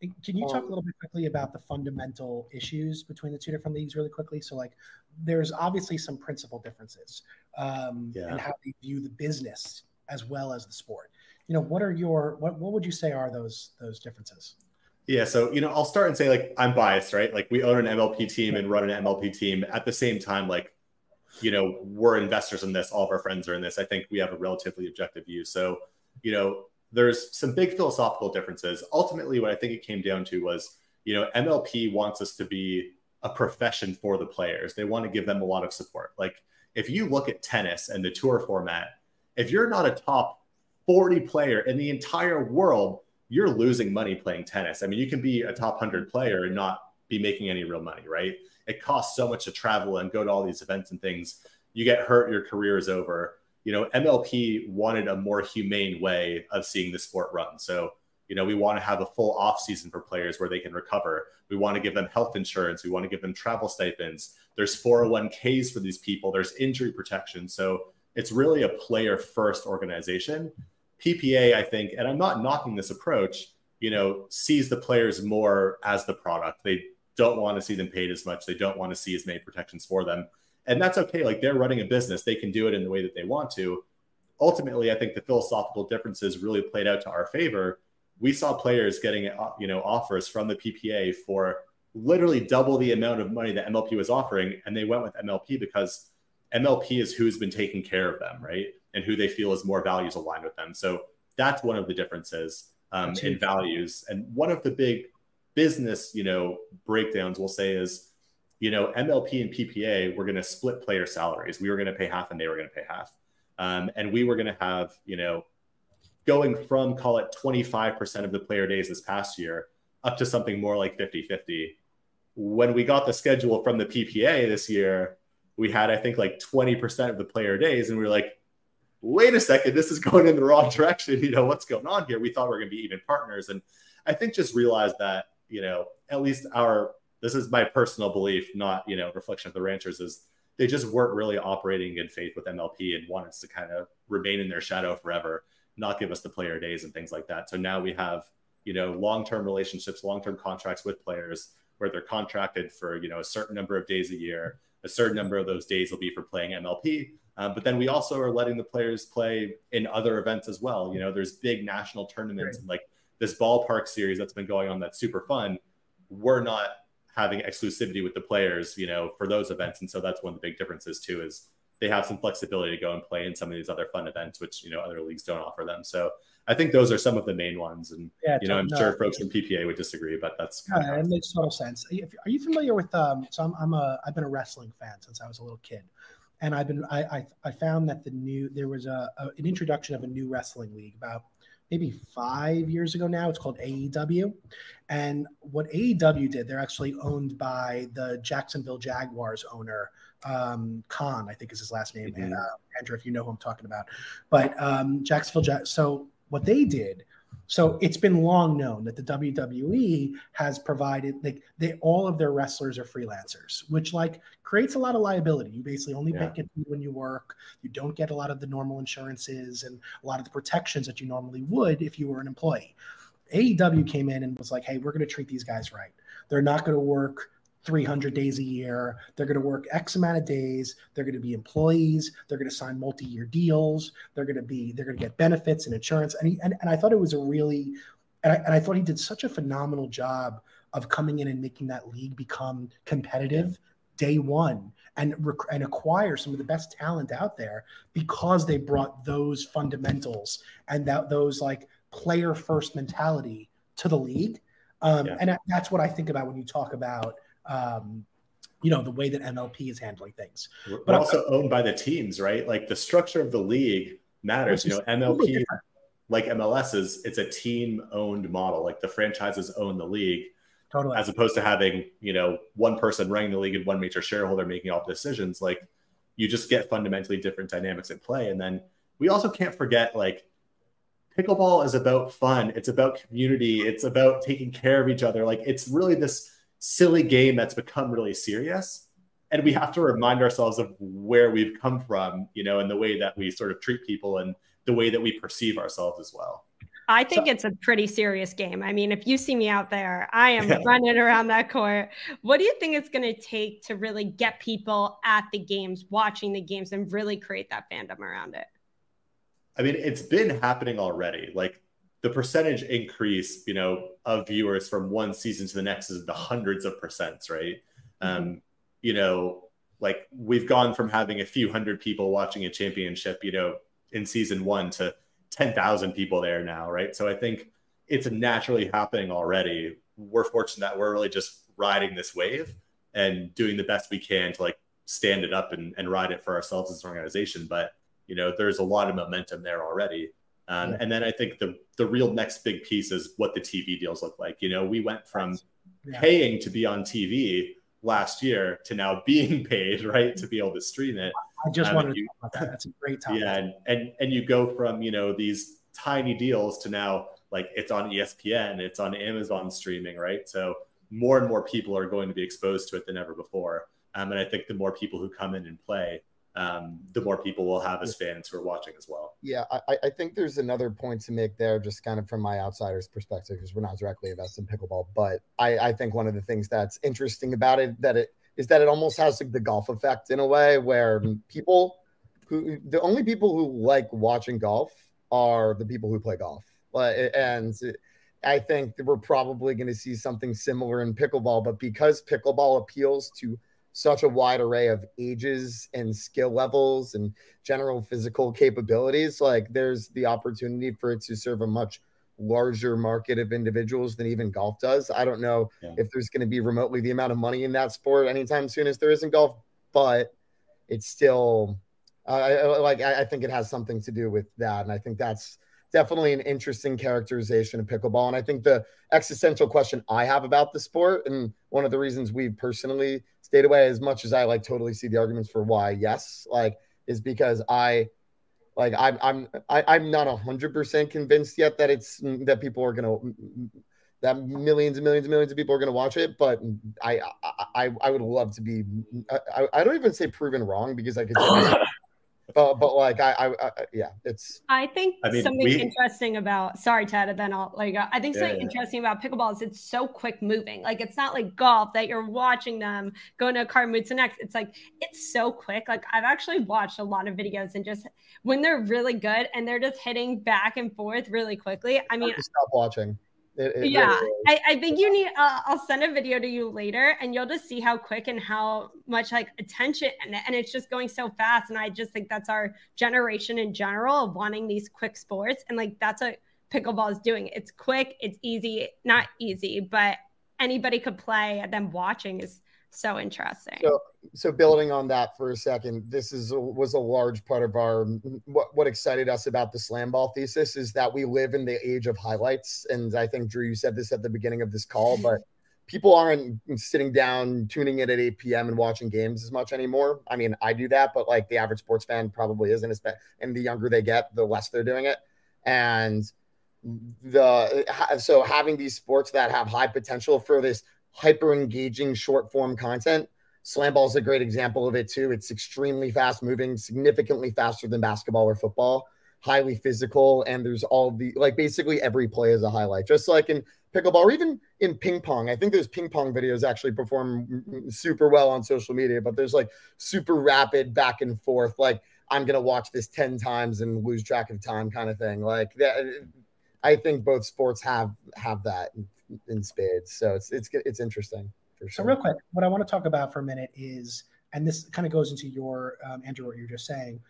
Can you talk a little bit quickly about the fundamental issues between the two different leagues, really quickly? So, like, there's obviously some principal differences um, yeah. in how they view the business as well as the sport. You know, what are your what what would you say are those those differences? Yeah, so you know, I'll start and say like I'm biased, right? Like we own an MLP team and run an MLP team. At the same time, like you know, we're investors in this, all of our friends are in this. I think we have a relatively objective view. So, you know, there's some big philosophical differences. Ultimately, what I think it came down to was, you know, MLP wants us to be a profession for the players. They want to give them a lot of support. Like if you look at tennis and the tour format, if you're not a top 40 player in the entire world, you're losing money playing tennis. I mean, you can be a top 100 player and not be making any real money, right? It costs so much to travel and go to all these events and things. You get hurt, your career is over. You know, MLP wanted a more humane way of seeing the sport run. So, you know, we want to have a full off season for players where they can recover. We want to give them health insurance. We want to give them travel stipends. There's 401ks for these people. There's injury protection. So it's really a player first organization. PPA, I think, and I'm not knocking this approach, you know, sees the players more as the product. They don't want to see them paid as much. They don't want to see as many protections for them. And that's okay. Like they're running a business, they can do it in the way that they want to. Ultimately, I think the philosophical differences really played out to our favor. We saw players getting, uh, you know, offers from the PPA for literally double the amount of money that MLP was offering, and they went with MLP because MLP is who's been taking care of them, right? And who they feel is more values aligned with them. So that's one of the differences um, in values. And one of the big business, you know, breakdowns we'll say is, you know, MLP and PPA were going to split player salaries. We were going to pay half and they were going to pay half. Um, and we were going to have, you know, going from call it 25% of the player days this past year up to something more like 50 50. When we got the schedule from the PPA this year, we had, I think, like 20% of the player days. And we were like, wait a second, this is going in the wrong direction. You know, what's going on here? We thought we were going to be even partners. And I think just realized that, you know, at least our, this is my personal belief, not, you know, reflection of the ranchers is they just weren't really operating in faith with MLP and wanted us to kind of remain in their shadow forever, not give us the player days and things like that. So now we have, you know, long-term relationships, long-term contracts with players where they're contracted for, you know, a certain number of days a year. A certain number of those days will be for playing MLP. Uh, but then we also are letting the players play in other events as well. You know, there's big national tournaments right. and like this ballpark series that's been going on that's super fun. We're not having exclusivity with the players, you know, for those events. And so that's one of the big differences too, is they have some flexibility to go and play in some of these other fun events, which, you know, other leagues don't offer them. So I think those are some of the main ones. And, yeah, you know, I'm no, sure folks from PPA would disagree, but that's. Kind yeah, of it makes total sense. Are you familiar with, um, so I'm, I'm a, I've been a wrestling fan since I was a little kid and I've been I, I, I found that the new there was a, a, an introduction of a new wrestling league about maybe five years ago now. It's called AEW, and what AEW did, they're actually owned by the Jacksonville Jaguars owner um, Khan, I think is his last name. Mm-hmm. And, uh, Andrew, if you know who I'm talking about, but um, Jacksonville. Jag- so what they did so it's been long known that the WWE has provided like they all of their wrestlers are freelancers, which like creates a lot of liability. You basically only yeah. get when you work. You don't get a lot of the normal insurances and a lot of the protections that you normally would if you were an employee. AEW came in and was like, "Hey, we're going to treat these guys right. They're not going to work 300 days a year. They're going to work X amount of days. They're going to be employees. They're going to sign multi-year deals. They're going to be, they're going to get benefits and insurance. And, he, and, and I thought it was a really, and I, and I thought he did such a phenomenal job of coming in and making that league become competitive day one and, rec- and acquire some of the best talent out there because they brought those fundamentals and that those like player first mentality to the league. Um, yeah. And that's what I think about when you talk about um, you know the way that MLP is handling things. But We're also I, owned by the teams, right? Like the structure of the league matters. You know, MLP, like MLS, is it's a team-owned model. Like the franchises own the league, totally. As opposed to having you know one person running the league and one major shareholder making all the decisions. Like you just get fundamentally different dynamics at play. And then we also can't forget like pickleball is about fun. It's about community. It's about taking care of each other. Like it's really this silly game that's become really serious and we have to remind ourselves of where we've come from you know and the way that we sort of treat people and the way that we perceive ourselves as well I think so, it's a pretty serious game. I mean, if you see me out there, I am yeah. running around that court. What do you think it's going to take to really get people at the games, watching the games, and really create that fandom around it? I mean, it's been happening already. Like the percentage increase, you know, of viewers from one season to the next is the hundreds of percents, right? Mm-hmm. Um, you know, like we've gone from having a few hundred people watching a championship, you know, in season one to 10,000 people there now, right? So I think it's naturally happening already. We're fortunate that we're really just riding this wave and doing the best we can to like stand it up and, and ride it for ourselves as an organization. But you know, there's a lot of momentum there already. Um, and then I think the the real next big piece is what the TV deals look like. You know, we went from yeah. paying to be on TV last year to now being paid, right, to be able to stream it. I just um, wanted you, to talk about that. That's a great topic. Yeah, and, and and you go from you know these tiny deals to now like it's on ESPN, it's on Amazon streaming, right? So more and more people are going to be exposed to it than ever before. Um, and I think the more people who come in and play, um, the more people will have as fans who are watching as well. Yeah, I, I, think there's another point to make there, just kind of from my outsider's perspective, because we're not directly invested in pickleball. But I, I think one of the things that's interesting about it that it is that it almost has like the golf effect in a way, where people who the only people who like watching golf are the people who play golf. And I think we're probably going to see something similar in pickleball, but because pickleball appeals to such a wide array of ages and skill levels and general physical capabilities, like there's the opportunity for it to serve a much larger market of individuals than even golf does. I don't know yeah. if there's going to be remotely the amount of money in that sport anytime soon as there is in golf, but it's still uh, I, like I, I think it has something to do with that, and I think that's definitely an interesting characterization of pickleball. And I think the existential question I have about the sport, and one of the reasons we personally stayed away as much as I like totally see the arguments for why yes, like is because I like I'm I'm I, am i am not a hundred percent convinced yet that it's that people are gonna that millions and millions and millions of people are gonna watch it, but I I I would love to be I, I don't even say proven wrong because I could but but like I, I, I, yeah, it's. I think I mean, something we, interesting about sorry Ted, and then I'll like uh, I think something yeah, interesting about pickleball is it's so quick moving. Like it's not like golf that you're watching them go into a car move to next. It's like it's so quick. Like I've actually watched a lot of videos and just when they're really good and they're just hitting back and forth really quickly. I mean, stop watching. It, it yeah, really I, I think you need. Uh, I'll send a video to you later, and you'll just see how quick and how much like attention, and, and it's just going so fast. And I just think that's our generation in general of wanting these quick sports, and like that's what pickleball is doing. It's quick, it's easy, not easy, but anybody could play. And then watching is so interesting. So, so building on that for a second, this is a, was a large part of our what what excited us about the slam ball thesis is that we live in the age of highlights, and I think Drew, you said this at the beginning of this call, but people aren't sitting down tuning in at 8 p.m. and watching games as much anymore. I mean, I do that, but like the average sports fan probably isn't. And the younger they get, the less they're doing it, and the so having these sports that have high potential for this hyper engaging short form content. Slam ball is a great example of it too. It's extremely fast moving, significantly faster than basketball or football, highly physical, and there's all the like basically every play is a highlight. Just like in pickleball or even in ping pong. I think those ping pong videos actually perform super well on social media, but there's like super rapid back and forth. Like I'm gonna watch this 10 times and lose track of time kind of thing. Like that I think both sports have have that in spades. So it's it's it's interesting. Sure. So real quick, what I want to talk about for a minute is, and this kind of goes into your um, Andrew, what you're just saying.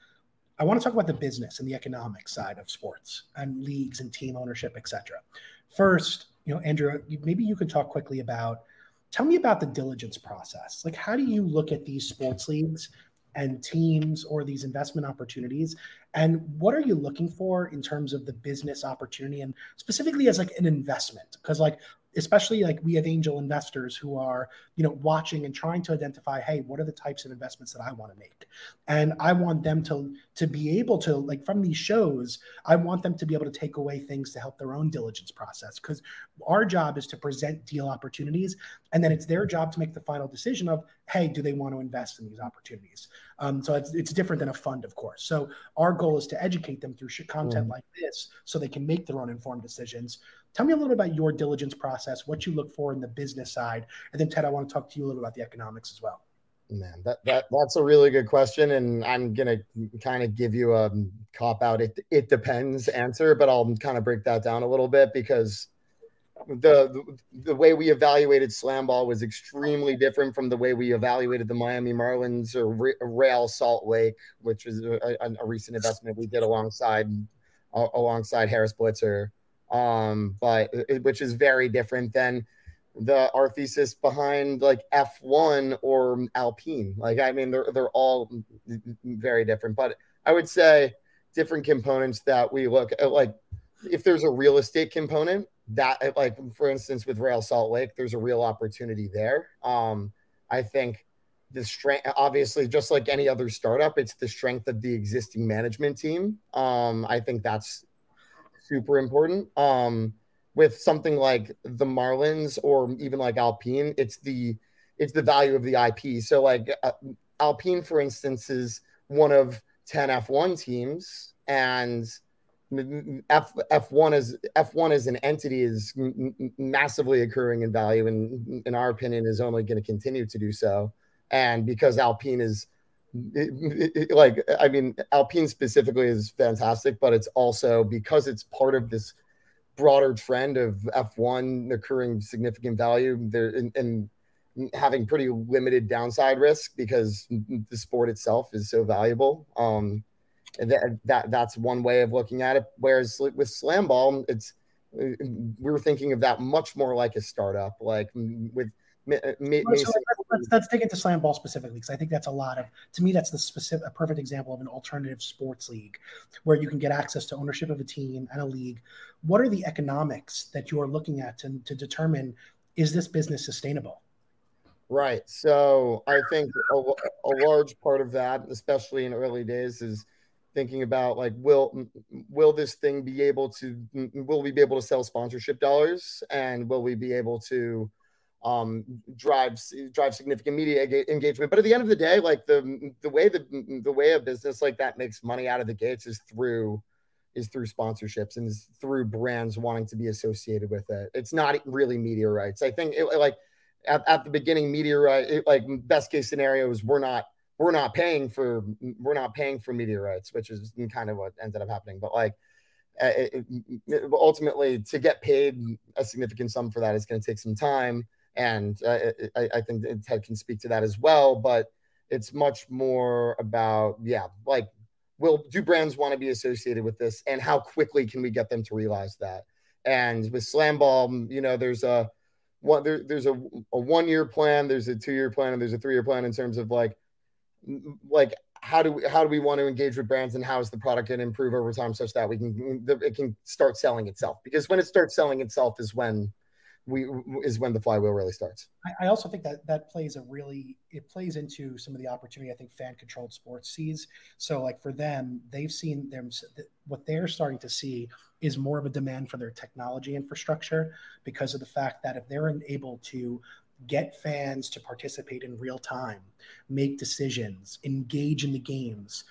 I want to talk about the business and the economic side of sports and leagues and team ownership, etc. First, you know, Andrew, maybe you could talk quickly about. Tell me about the diligence process. Like, how do you look at these sports leagues and teams or these investment opportunities? And what are you looking for in terms of the business opportunity and specifically as like an investment? Because like especially like we have angel investors who are you know watching and trying to identify hey what are the types of investments that i want to make? And i want them to to be able to like from these shows i want them to be able to take away things to help their own diligence process because our job is to present deal opportunities and then it's their job to make the final decision of hey do they want to invest in these opportunities um, so it's, it's different than a fund of course so our goal is to educate them through content mm. like this so they can make their own informed decisions Tell me a little bit about your diligence process, what you look for in the business side, and then Ted, I want to talk to you a little about the economics as well. Man, that, that that's a really good question, and I'm gonna kind of give you a cop out. It it depends answer, but I'll kind of break that down a little bit because the, the way we evaluated slam ball was extremely different from the way we evaluated the Miami Marlins or Real Salt Lake, which is a, a recent investment we did alongside alongside Harris Blitzer, um, but which is very different than the our thesis behind like F1 or Alpine. Like I mean, they're they're all very different, but I would say different components that we look at. Like if there's a real estate component, that like for instance with Real Salt Lake, there's a real opportunity there. Um, I think the strength obviously just like any other startup it's the strength of the existing management team um i think that's super important um with something like the marlins or even like alpine it's the it's the value of the ip so like uh, alpine for instance is one of 10 f1 teams and F F1 is F1 as an entity is massively occurring in value, and in our opinion, is only going to continue to do so. And because Alpine is it, it, like, I mean, Alpine specifically is fantastic, but it's also because it's part of this broader trend of F1 occurring significant value there and, and having pretty limited downside risk because the sport itself is so valuable. Um, that, that that's one way of looking at it. Whereas with slam ball, it's we are thinking of that much more like a startup, like with. Me, uh, me, so let's, let's, let's dig into slam ball specifically because I think that's a lot of to me that's the specific a perfect example of an alternative sports league where you can get access to ownership of a team and a league. What are the economics that you are looking at to, to determine is this business sustainable? Right. So I think a, a large part of that, especially in early days, is thinking about like will will this thing be able to will we be able to sell sponsorship dollars and will we be able to um drive drive significant media engagement. But at the end of the day like the the way the the way a business like that makes money out of the gates is through is through sponsorships and is through brands wanting to be associated with it. It's not really media rights. I think it, like at, at the beginning media right like best case scenarios we're not we're not paying for we're not paying for media rights, which is kind of what ended up happening. But like it, ultimately, to get paid a significant sum for that is going to take some time, and uh, I, I, think Ted can speak to that as well. But it's much more about yeah, like will do brands want to be associated with this, and how quickly can we get them to realize that? And with Slamball, you know, there's a one there, there's a, a one year plan, there's a two year plan, and there's a three year plan in terms of like like how do we how do we want to engage with brands and how is the product going to improve over time such that we can it can start selling itself because when it starts selling itself is when we is when the flywheel really starts i also think that that plays a really it plays into some of the opportunity i think fan controlled sports sees so like for them they've seen them what they're starting to see is more of a demand for their technology infrastructure because of the fact that if they're able to get fans to participate in real time, make decisions, engage in the games.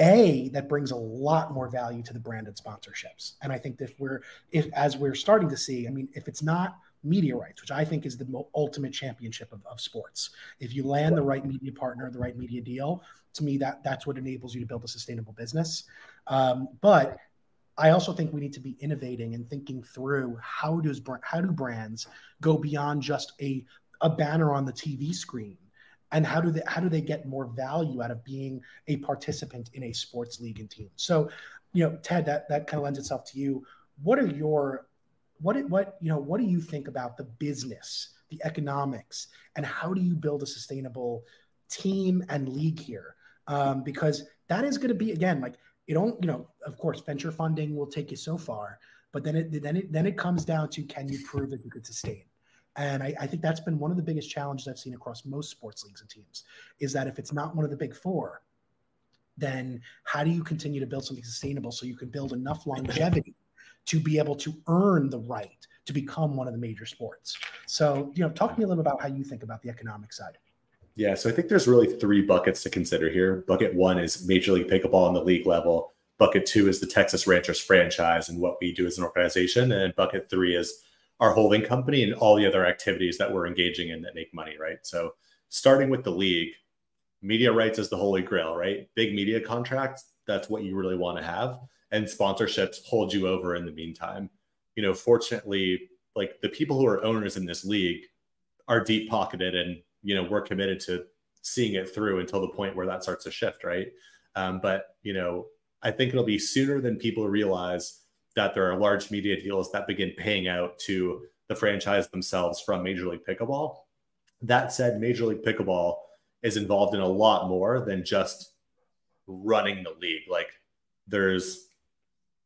A that brings a lot more value to the branded sponsorships. And I think if we're if as we're starting to see, I mean, if it's not media rights, which I think is the ultimate championship of, of sports. If you land the right media partner, the right media deal, to me that that's what enables you to build a sustainable business. Um, but I also think we need to be innovating and thinking through how does how do brands go beyond just a a banner on the TV screen and how do they how do they get more value out of being a participant in a sports league and team so you know ted that that kind of lends itself to you what are your what what you know what do you think about the business the economics and how do you build a sustainable team and league here um, because that is going to be again like you don't, you know, of course, venture funding will take you so far, but then it then it then it comes down to can you prove that you could sustain? And I, I, think that's been one of the biggest challenges I've seen across most sports leagues and teams is that if it's not one of the big four, then how do you continue to build something sustainable so you can build enough longevity to be able to earn the right to become one of the major sports? So, you know, talk to me a little about how you think about the economic side. Yeah, so I think there's really three buckets to consider here. Bucket one is Major League Pickleball on the league level. Bucket two is the Texas Ranchers franchise and what we do as an organization. And bucket three is our holding company and all the other activities that we're engaging in that make money, right? So starting with the league, media rights is the holy grail, right? Big media contracts, that's what you really want to have. And sponsorships hold you over in the meantime. You know, fortunately, like the people who are owners in this league are deep pocketed and you know we're committed to seeing it through until the point where that starts to shift right? Um, but you know i think it'll be sooner than people realize that there are large media deals that begin paying out to the franchise themselves from major league pickleball. That said major league pickleball is involved in a lot more than just running the league. Like there's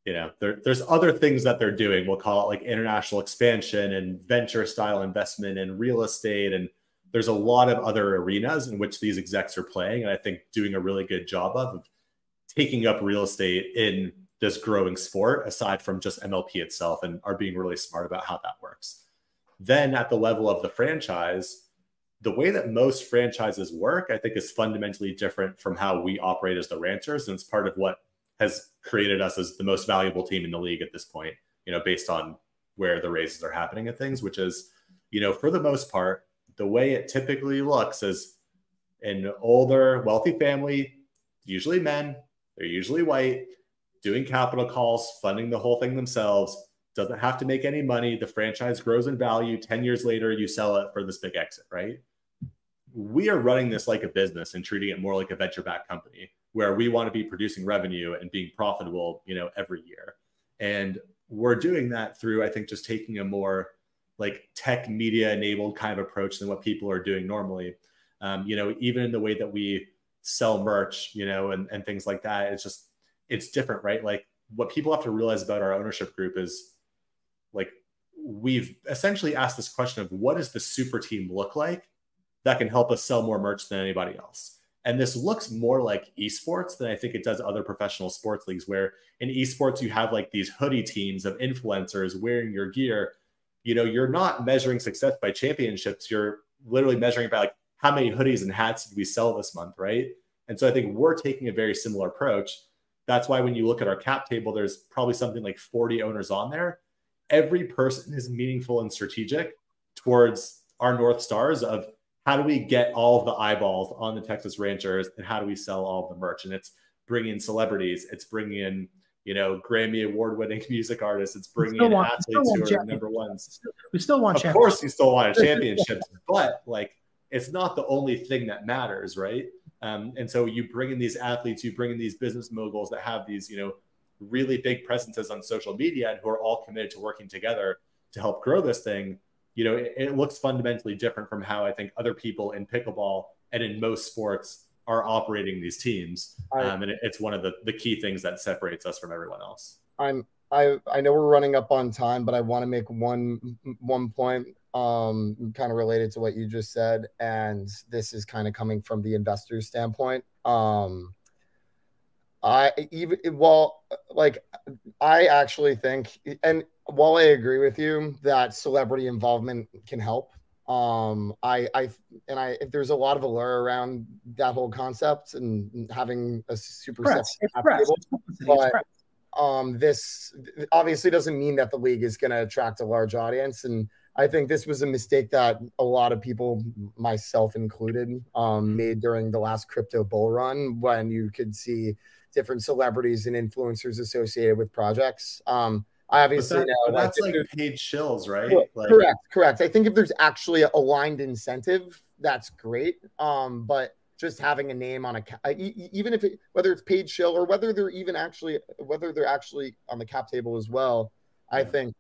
you know there, there's other things that they're doing. We'll call it like international expansion and venture style investment and real estate. And there's a lot of other arenas in which these execs are playing and i think doing a really good job of, of taking up real estate in this growing sport aside from just mlp itself and are being really smart about how that works. Then at the level of the franchise the way that most franchises work i think is fundamentally different from how we operate as the ranchers and it's part of what has created us as the most valuable team in the league at this point, you know, based on where the raises are happening and things, which is, you know, for the most part, the way it typically looks is an older, wealthy family, usually men, they're usually white, doing capital calls, funding the whole thing themselves, doesn't have to make any money. The franchise grows in value. 10 years later, you sell it for this big exit, right? We are running this like a business and treating it more like a venture backed company where we want to be producing revenue and being profitable, you know, every year. And we're doing that through, I think, just taking a more like tech media enabled kind of approach than what people are doing normally. Um, you know, even in the way that we sell merch, you know, and, and things like that, it's just, it's different, right? Like what people have to realize about our ownership group is like, we've essentially asked this question of what does the super team look like that can help us sell more merch than anybody else? And this looks more like esports than I think it does other professional sports leagues, where in esports, you have like these hoodie teams of influencers wearing your gear. You know, you're not measuring success by championships. You're literally measuring by like how many hoodies and hats did we sell this month, right? And so I think we're taking a very similar approach. That's why when you look at our cap table, there's probably something like 40 owners on there. Every person is meaningful and strategic towards our North Stars of how do we get all of the eyeballs on the Texas Ranchers and how do we sell all of the merch? And it's bringing celebrities, it's bringing in, you know, Grammy award winning music artists, it's bringing in want, athletes who are number ones. We still want, of course, we still want a championship, but like it's not the only thing that matters, right? Um, and so you bring in these athletes, you bring in these business moguls that have these, you know, really big presences on social media and who are all committed to working together to help grow this thing you know, it, it looks fundamentally different from how I think other people in pickleball and in most sports are operating these teams. Um, and it, it's one of the, the key things that separates us from everyone else. I'm I I know we're running up on time, but I want to make one one point um kind of related to what you just said and this is kind of coming from the investor standpoint. Um I even well like I actually think and while I agree with you that celebrity involvement can help, um, I, I, and I, if there's a lot of allure around that whole concept and having a super press, table, but um, this obviously doesn't mean that the league is going to attract a large audience. And I think this was a mistake that a lot of people, myself included, um, made during the last crypto bull run when you could see different celebrities and influencers associated with projects. Um, I obviously that, know that's like, paid shills, right? like, correct, correct. I think if there's actually a aligned incentive, that's great. Um, but just having a name on a even if it, whether it's paid shill or whether they're even actually whether they're actually on the cap table as well, yeah. I think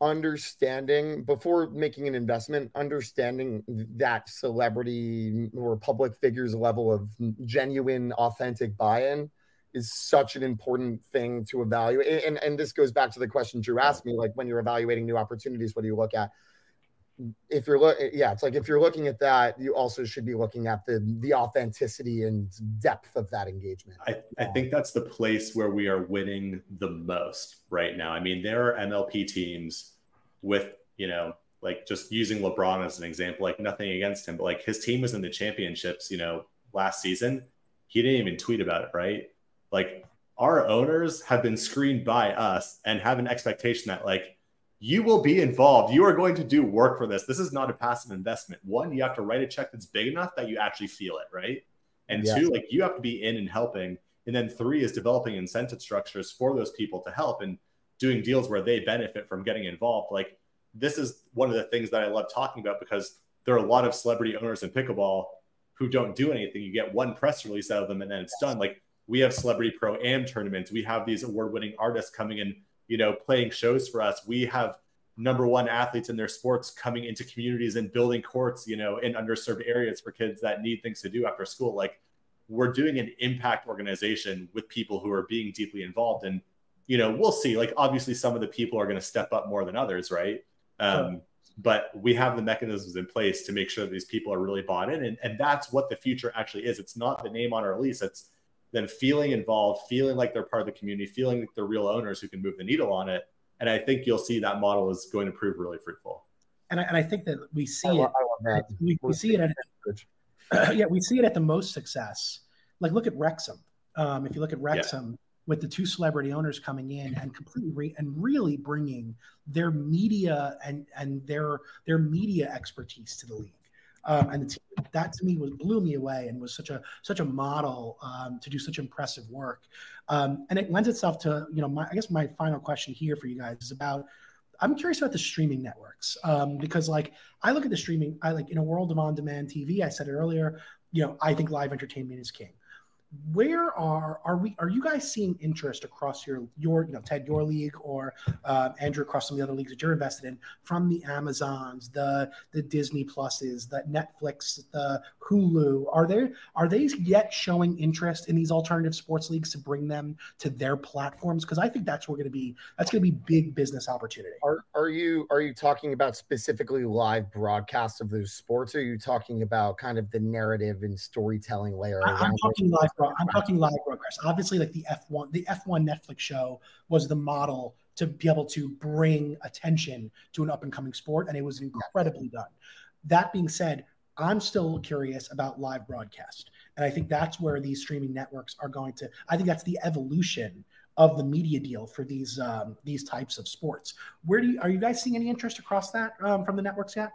understanding before making an investment, understanding that celebrity or public figures level of genuine, authentic buy-in is such an important thing to evaluate. And, and this goes back to the question Drew asked me, like when you're evaluating new opportunities, what do you look at? If you're look, yeah, it's like if you're looking at that, you also should be looking at the the authenticity and depth of that engagement. I, I think that's the place where we are winning the most right now. I mean, there are MLP teams with, you know, like just using LeBron as an example, like nothing against him, but like his team was in the championships, you know, last season. He didn't even tweet about it, right? Like our owners have been screened by us and have an expectation that like you will be involved. You are going to do work for this. This is not a passive investment. One, you have to write a check that's big enough that you actually feel it, right? And yeah. two, like you have to be in and helping. And then three is developing incentive structures for those people to help and doing deals where they benefit from getting involved. Like this is one of the things that I love talking about because there are a lot of celebrity owners in pickleball who don't do anything. You get one press release out of them and then it's done. Like we have celebrity pro am tournaments. We have these award winning artists coming in, you know, playing shows for us. We have number one athletes in their sports coming into communities and building courts, you know, in underserved areas for kids that need things to do after school. Like we're doing an impact organization with people who are being deeply involved. And, you know, we'll see. Like obviously some of the people are going to step up more than others, right? Um. But we have the mechanisms in place to make sure that these people are really bought in. And, and that's what the future actually is. It's not the name on our lease It's them feeling involved, feeling like they're part of the community, feeling like they're real owners who can move the needle on it. And I think you'll see that model is going to prove really fruitful. And I, and I think that we see I it. We, we see it at, yeah, we see it at the most success. Like look at Wrexham. Um, if you look at Wrexham, yeah with the two celebrity owners coming in and completely re- and really bringing their media and and their their media expertise to the league. Um, and team, that to me was blew me away and was such a such a model um, to do such impressive work. Um, and it lends itself to you know my, I guess my final question here for you guys is about I'm curious about the streaming networks um, because like I look at the streaming I like in a world of on demand TV I said it earlier you know I think live entertainment is king where are are we are you guys seeing interest across your your you know ted your league or uh, andrew across some of the other leagues that you're invested in from the amazons the the disney pluses the netflix the hulu? Are there are they yet showing interest in these alternative sports leagues to bring them to their platforms? Because i think that's where going to be that's going to be big business opportunity. Are, are you are you talking about specifically live broadcasts of those sports or are you talking about kind of the narrative and storytelling layer I, i'm talking live I'm talking live broadcast. Obviously, like the F1, the F1 Netflix show was the model to be able to bring attention to an up and coming sport, and it was incredibly done. That being said, I'm still curious about live broadcast, and I think that's where these streaming networks are going to. I think that's the evolution of the media deal for these um, these types of sports. Where do you, are you guys seeing any interest across that um, from the networks yet?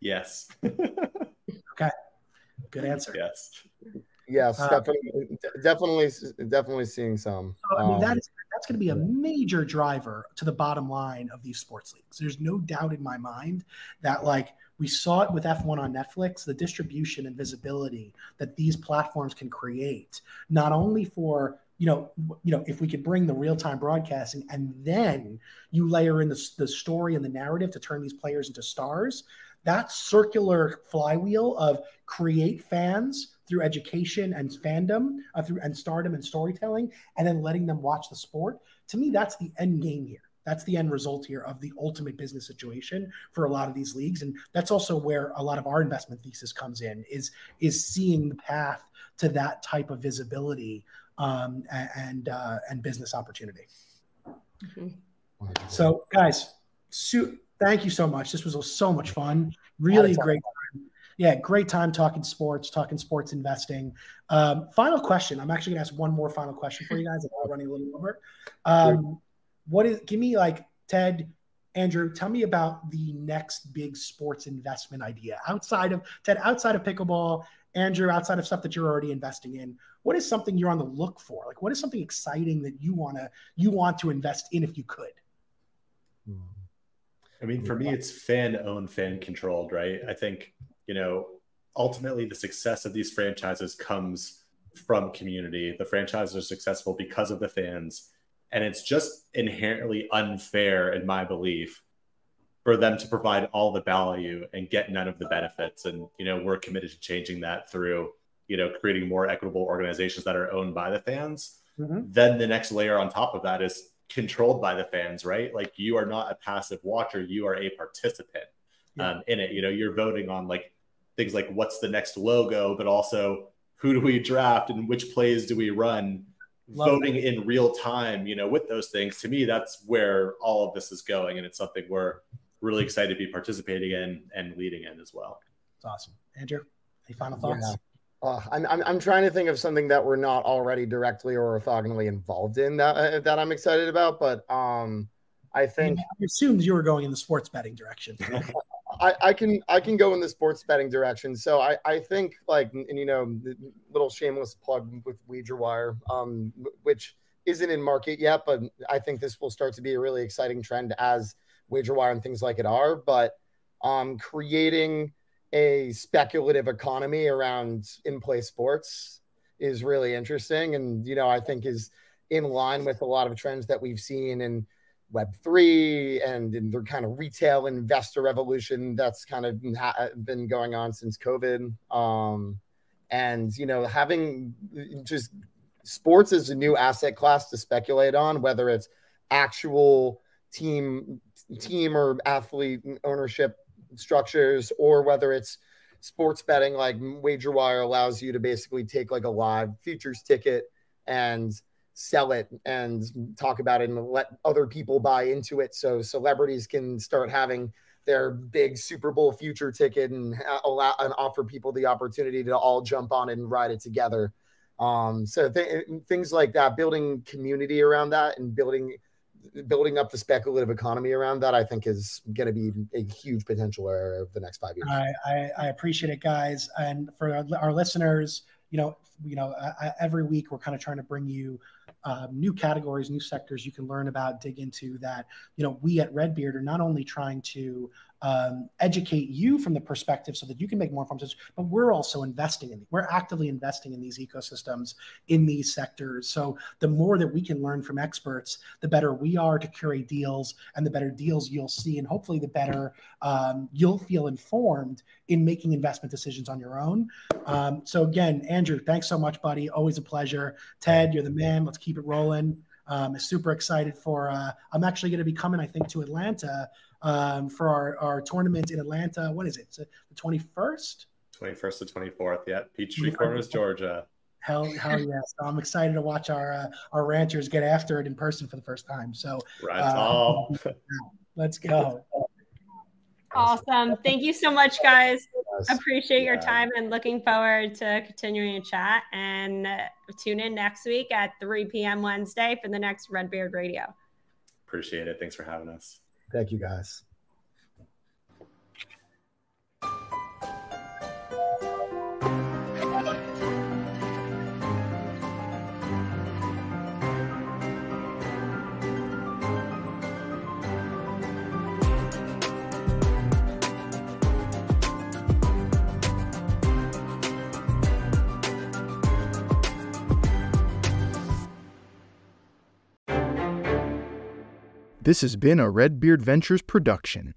Yes. okay. Good answer. Yes. Yes, uh, definitely, definitely, definitely seeing some. So, I mean, um, that is that's going to be a major driver to the bottom line of these sports leagues. There's no doubt in my mind that, like we saw it with F1 on Netflix, the distribution and visibility that these platforms can create, not only for you know, you know, if we could bring the real time broadcasting and then you layer in the, the story and the narrative to turn these players into stars, that circular flywheel of create fans through education and fandom, uh, through and stardom and storytelling, and then letting them watch the sport. To me, that's the end game here. That's the end result here of the ultimate business situation for a lot of these leagues, and that's also where a lot of our investment thesis comes in is is seeing the path to that type of visibility um, and uh, and business opportunity. Mm-hmm. So, guys, su- thank you so much. This was so much fun. Really great yeah, great time talking sports, talking sports investing. Um, final question. I'm actually going to ask one more final question for you guys. I'm running a little over. Um, what is? Give me like Ted, Andrew. Tell me about the next big sports investment idea outside of Ted, outside of pickleball. Andrew, outside of stuff that you're already investing in, what is something you're on the look for? Like, what is something exciting that you wanna you want to invest in if you could? I mean, for me, it's fan owned, fan controlled, right? I think you know, ultimately the success of these franchises comes from community. The franchises are successful because of the fans. And it's just inherently unfair, in my belief, for them to provide all the value and get none of the benefits. And, you know, we're committed to changing that through, you know, creating more equitable organizations that are owned by the fans. Mm-hmm. Then the next layer on top of that is controlled by the fans, right? Like you are not a passive watcher, you are a participant yeah. um, in it. You know, you're voting on like things like what's the next logo, but also who do we draft and which plays do we run. Love voting that. in real time, you know, with those things. To me, that's where all of this is going, and it's something we're really excited to be participating in and leading in as well. It's awesome, Andrew. Any final thoughts? Yeah. Uh, I'm, I'm, I'm trying to think of something that we're not already directly or orthogonally involved in that uh, that I'm excited about, but um, I think I assumed you were going in the sports betting direction. I, I can I can go in the sports betting direction. So I, I think like and you know little shameless plug with Wager Wire, um, which isn't in market yet, but I think this will start to be a really exciting trend as WagerWire and things like it are, but um, creating a speculative economy around in-play sports is really interesting, and you know I think is in line with a lot of trends that we've seen in Web3 and in the kind of retail investor revolution that's kind of been going on since COVID. Um, and, you know, having just sports as a new asset class to speculate on, whether it's actual team, team or athlete ownership structures, or whether it's sports betting like WagerWire allows you to basically take like a live futures ticket and sell it and talk about it and let other people buy into it so celebrities can start having their big Super Bowl future ticket and allow and offer people the opportunity to all jump on it and ride it together. Um, so th- things like that, building community around that and building building up the speculative economy around that, I think is going to be a huge potential area of the next five years. I, I, I appreciate it, guys, and for our, our listeners, you know, you know, I, every week we're kind of trying to bring you um, new categories, new sectors you can learn about, dig into that. You know, we at Redbeard are not only trying to um, educate you from the perspective so that you can make more informed decisions, but we're also investing in, we're actively investing in these ecosystems in these sectors. So the more that we can learn from experts, the better we are to curate deals and the better deals you'll see. And hopefully the better um, you'll feel informed in making investment decisions on your own. Um, so again, Andrew, thanks so much, buddy. Always a pleasure. Ted, you're the man. Let's keep it rolling. Um, super excited for. Uh, I'm actually going to be coming, I think, to Atlanta um, for our, our tournament in Atlanta. What is it? It's the 21st? 21st to 24th. Yeah. Peachtree Corners, Georgia. Hell, hell yes. So I'm excited to watch our uh, our ranchers get after it in person for the first time. So right uh, let's go. Awesome. Thank you so much, guys. Appreciate yeah. your time and looking forward to continuing to chat. And tune in next week at 3 p.m. Wednesday for the next Redbeard Radio. Appreciate it. Thanks for having us. Thank you, guys. This has been a Redbeard Ventures production.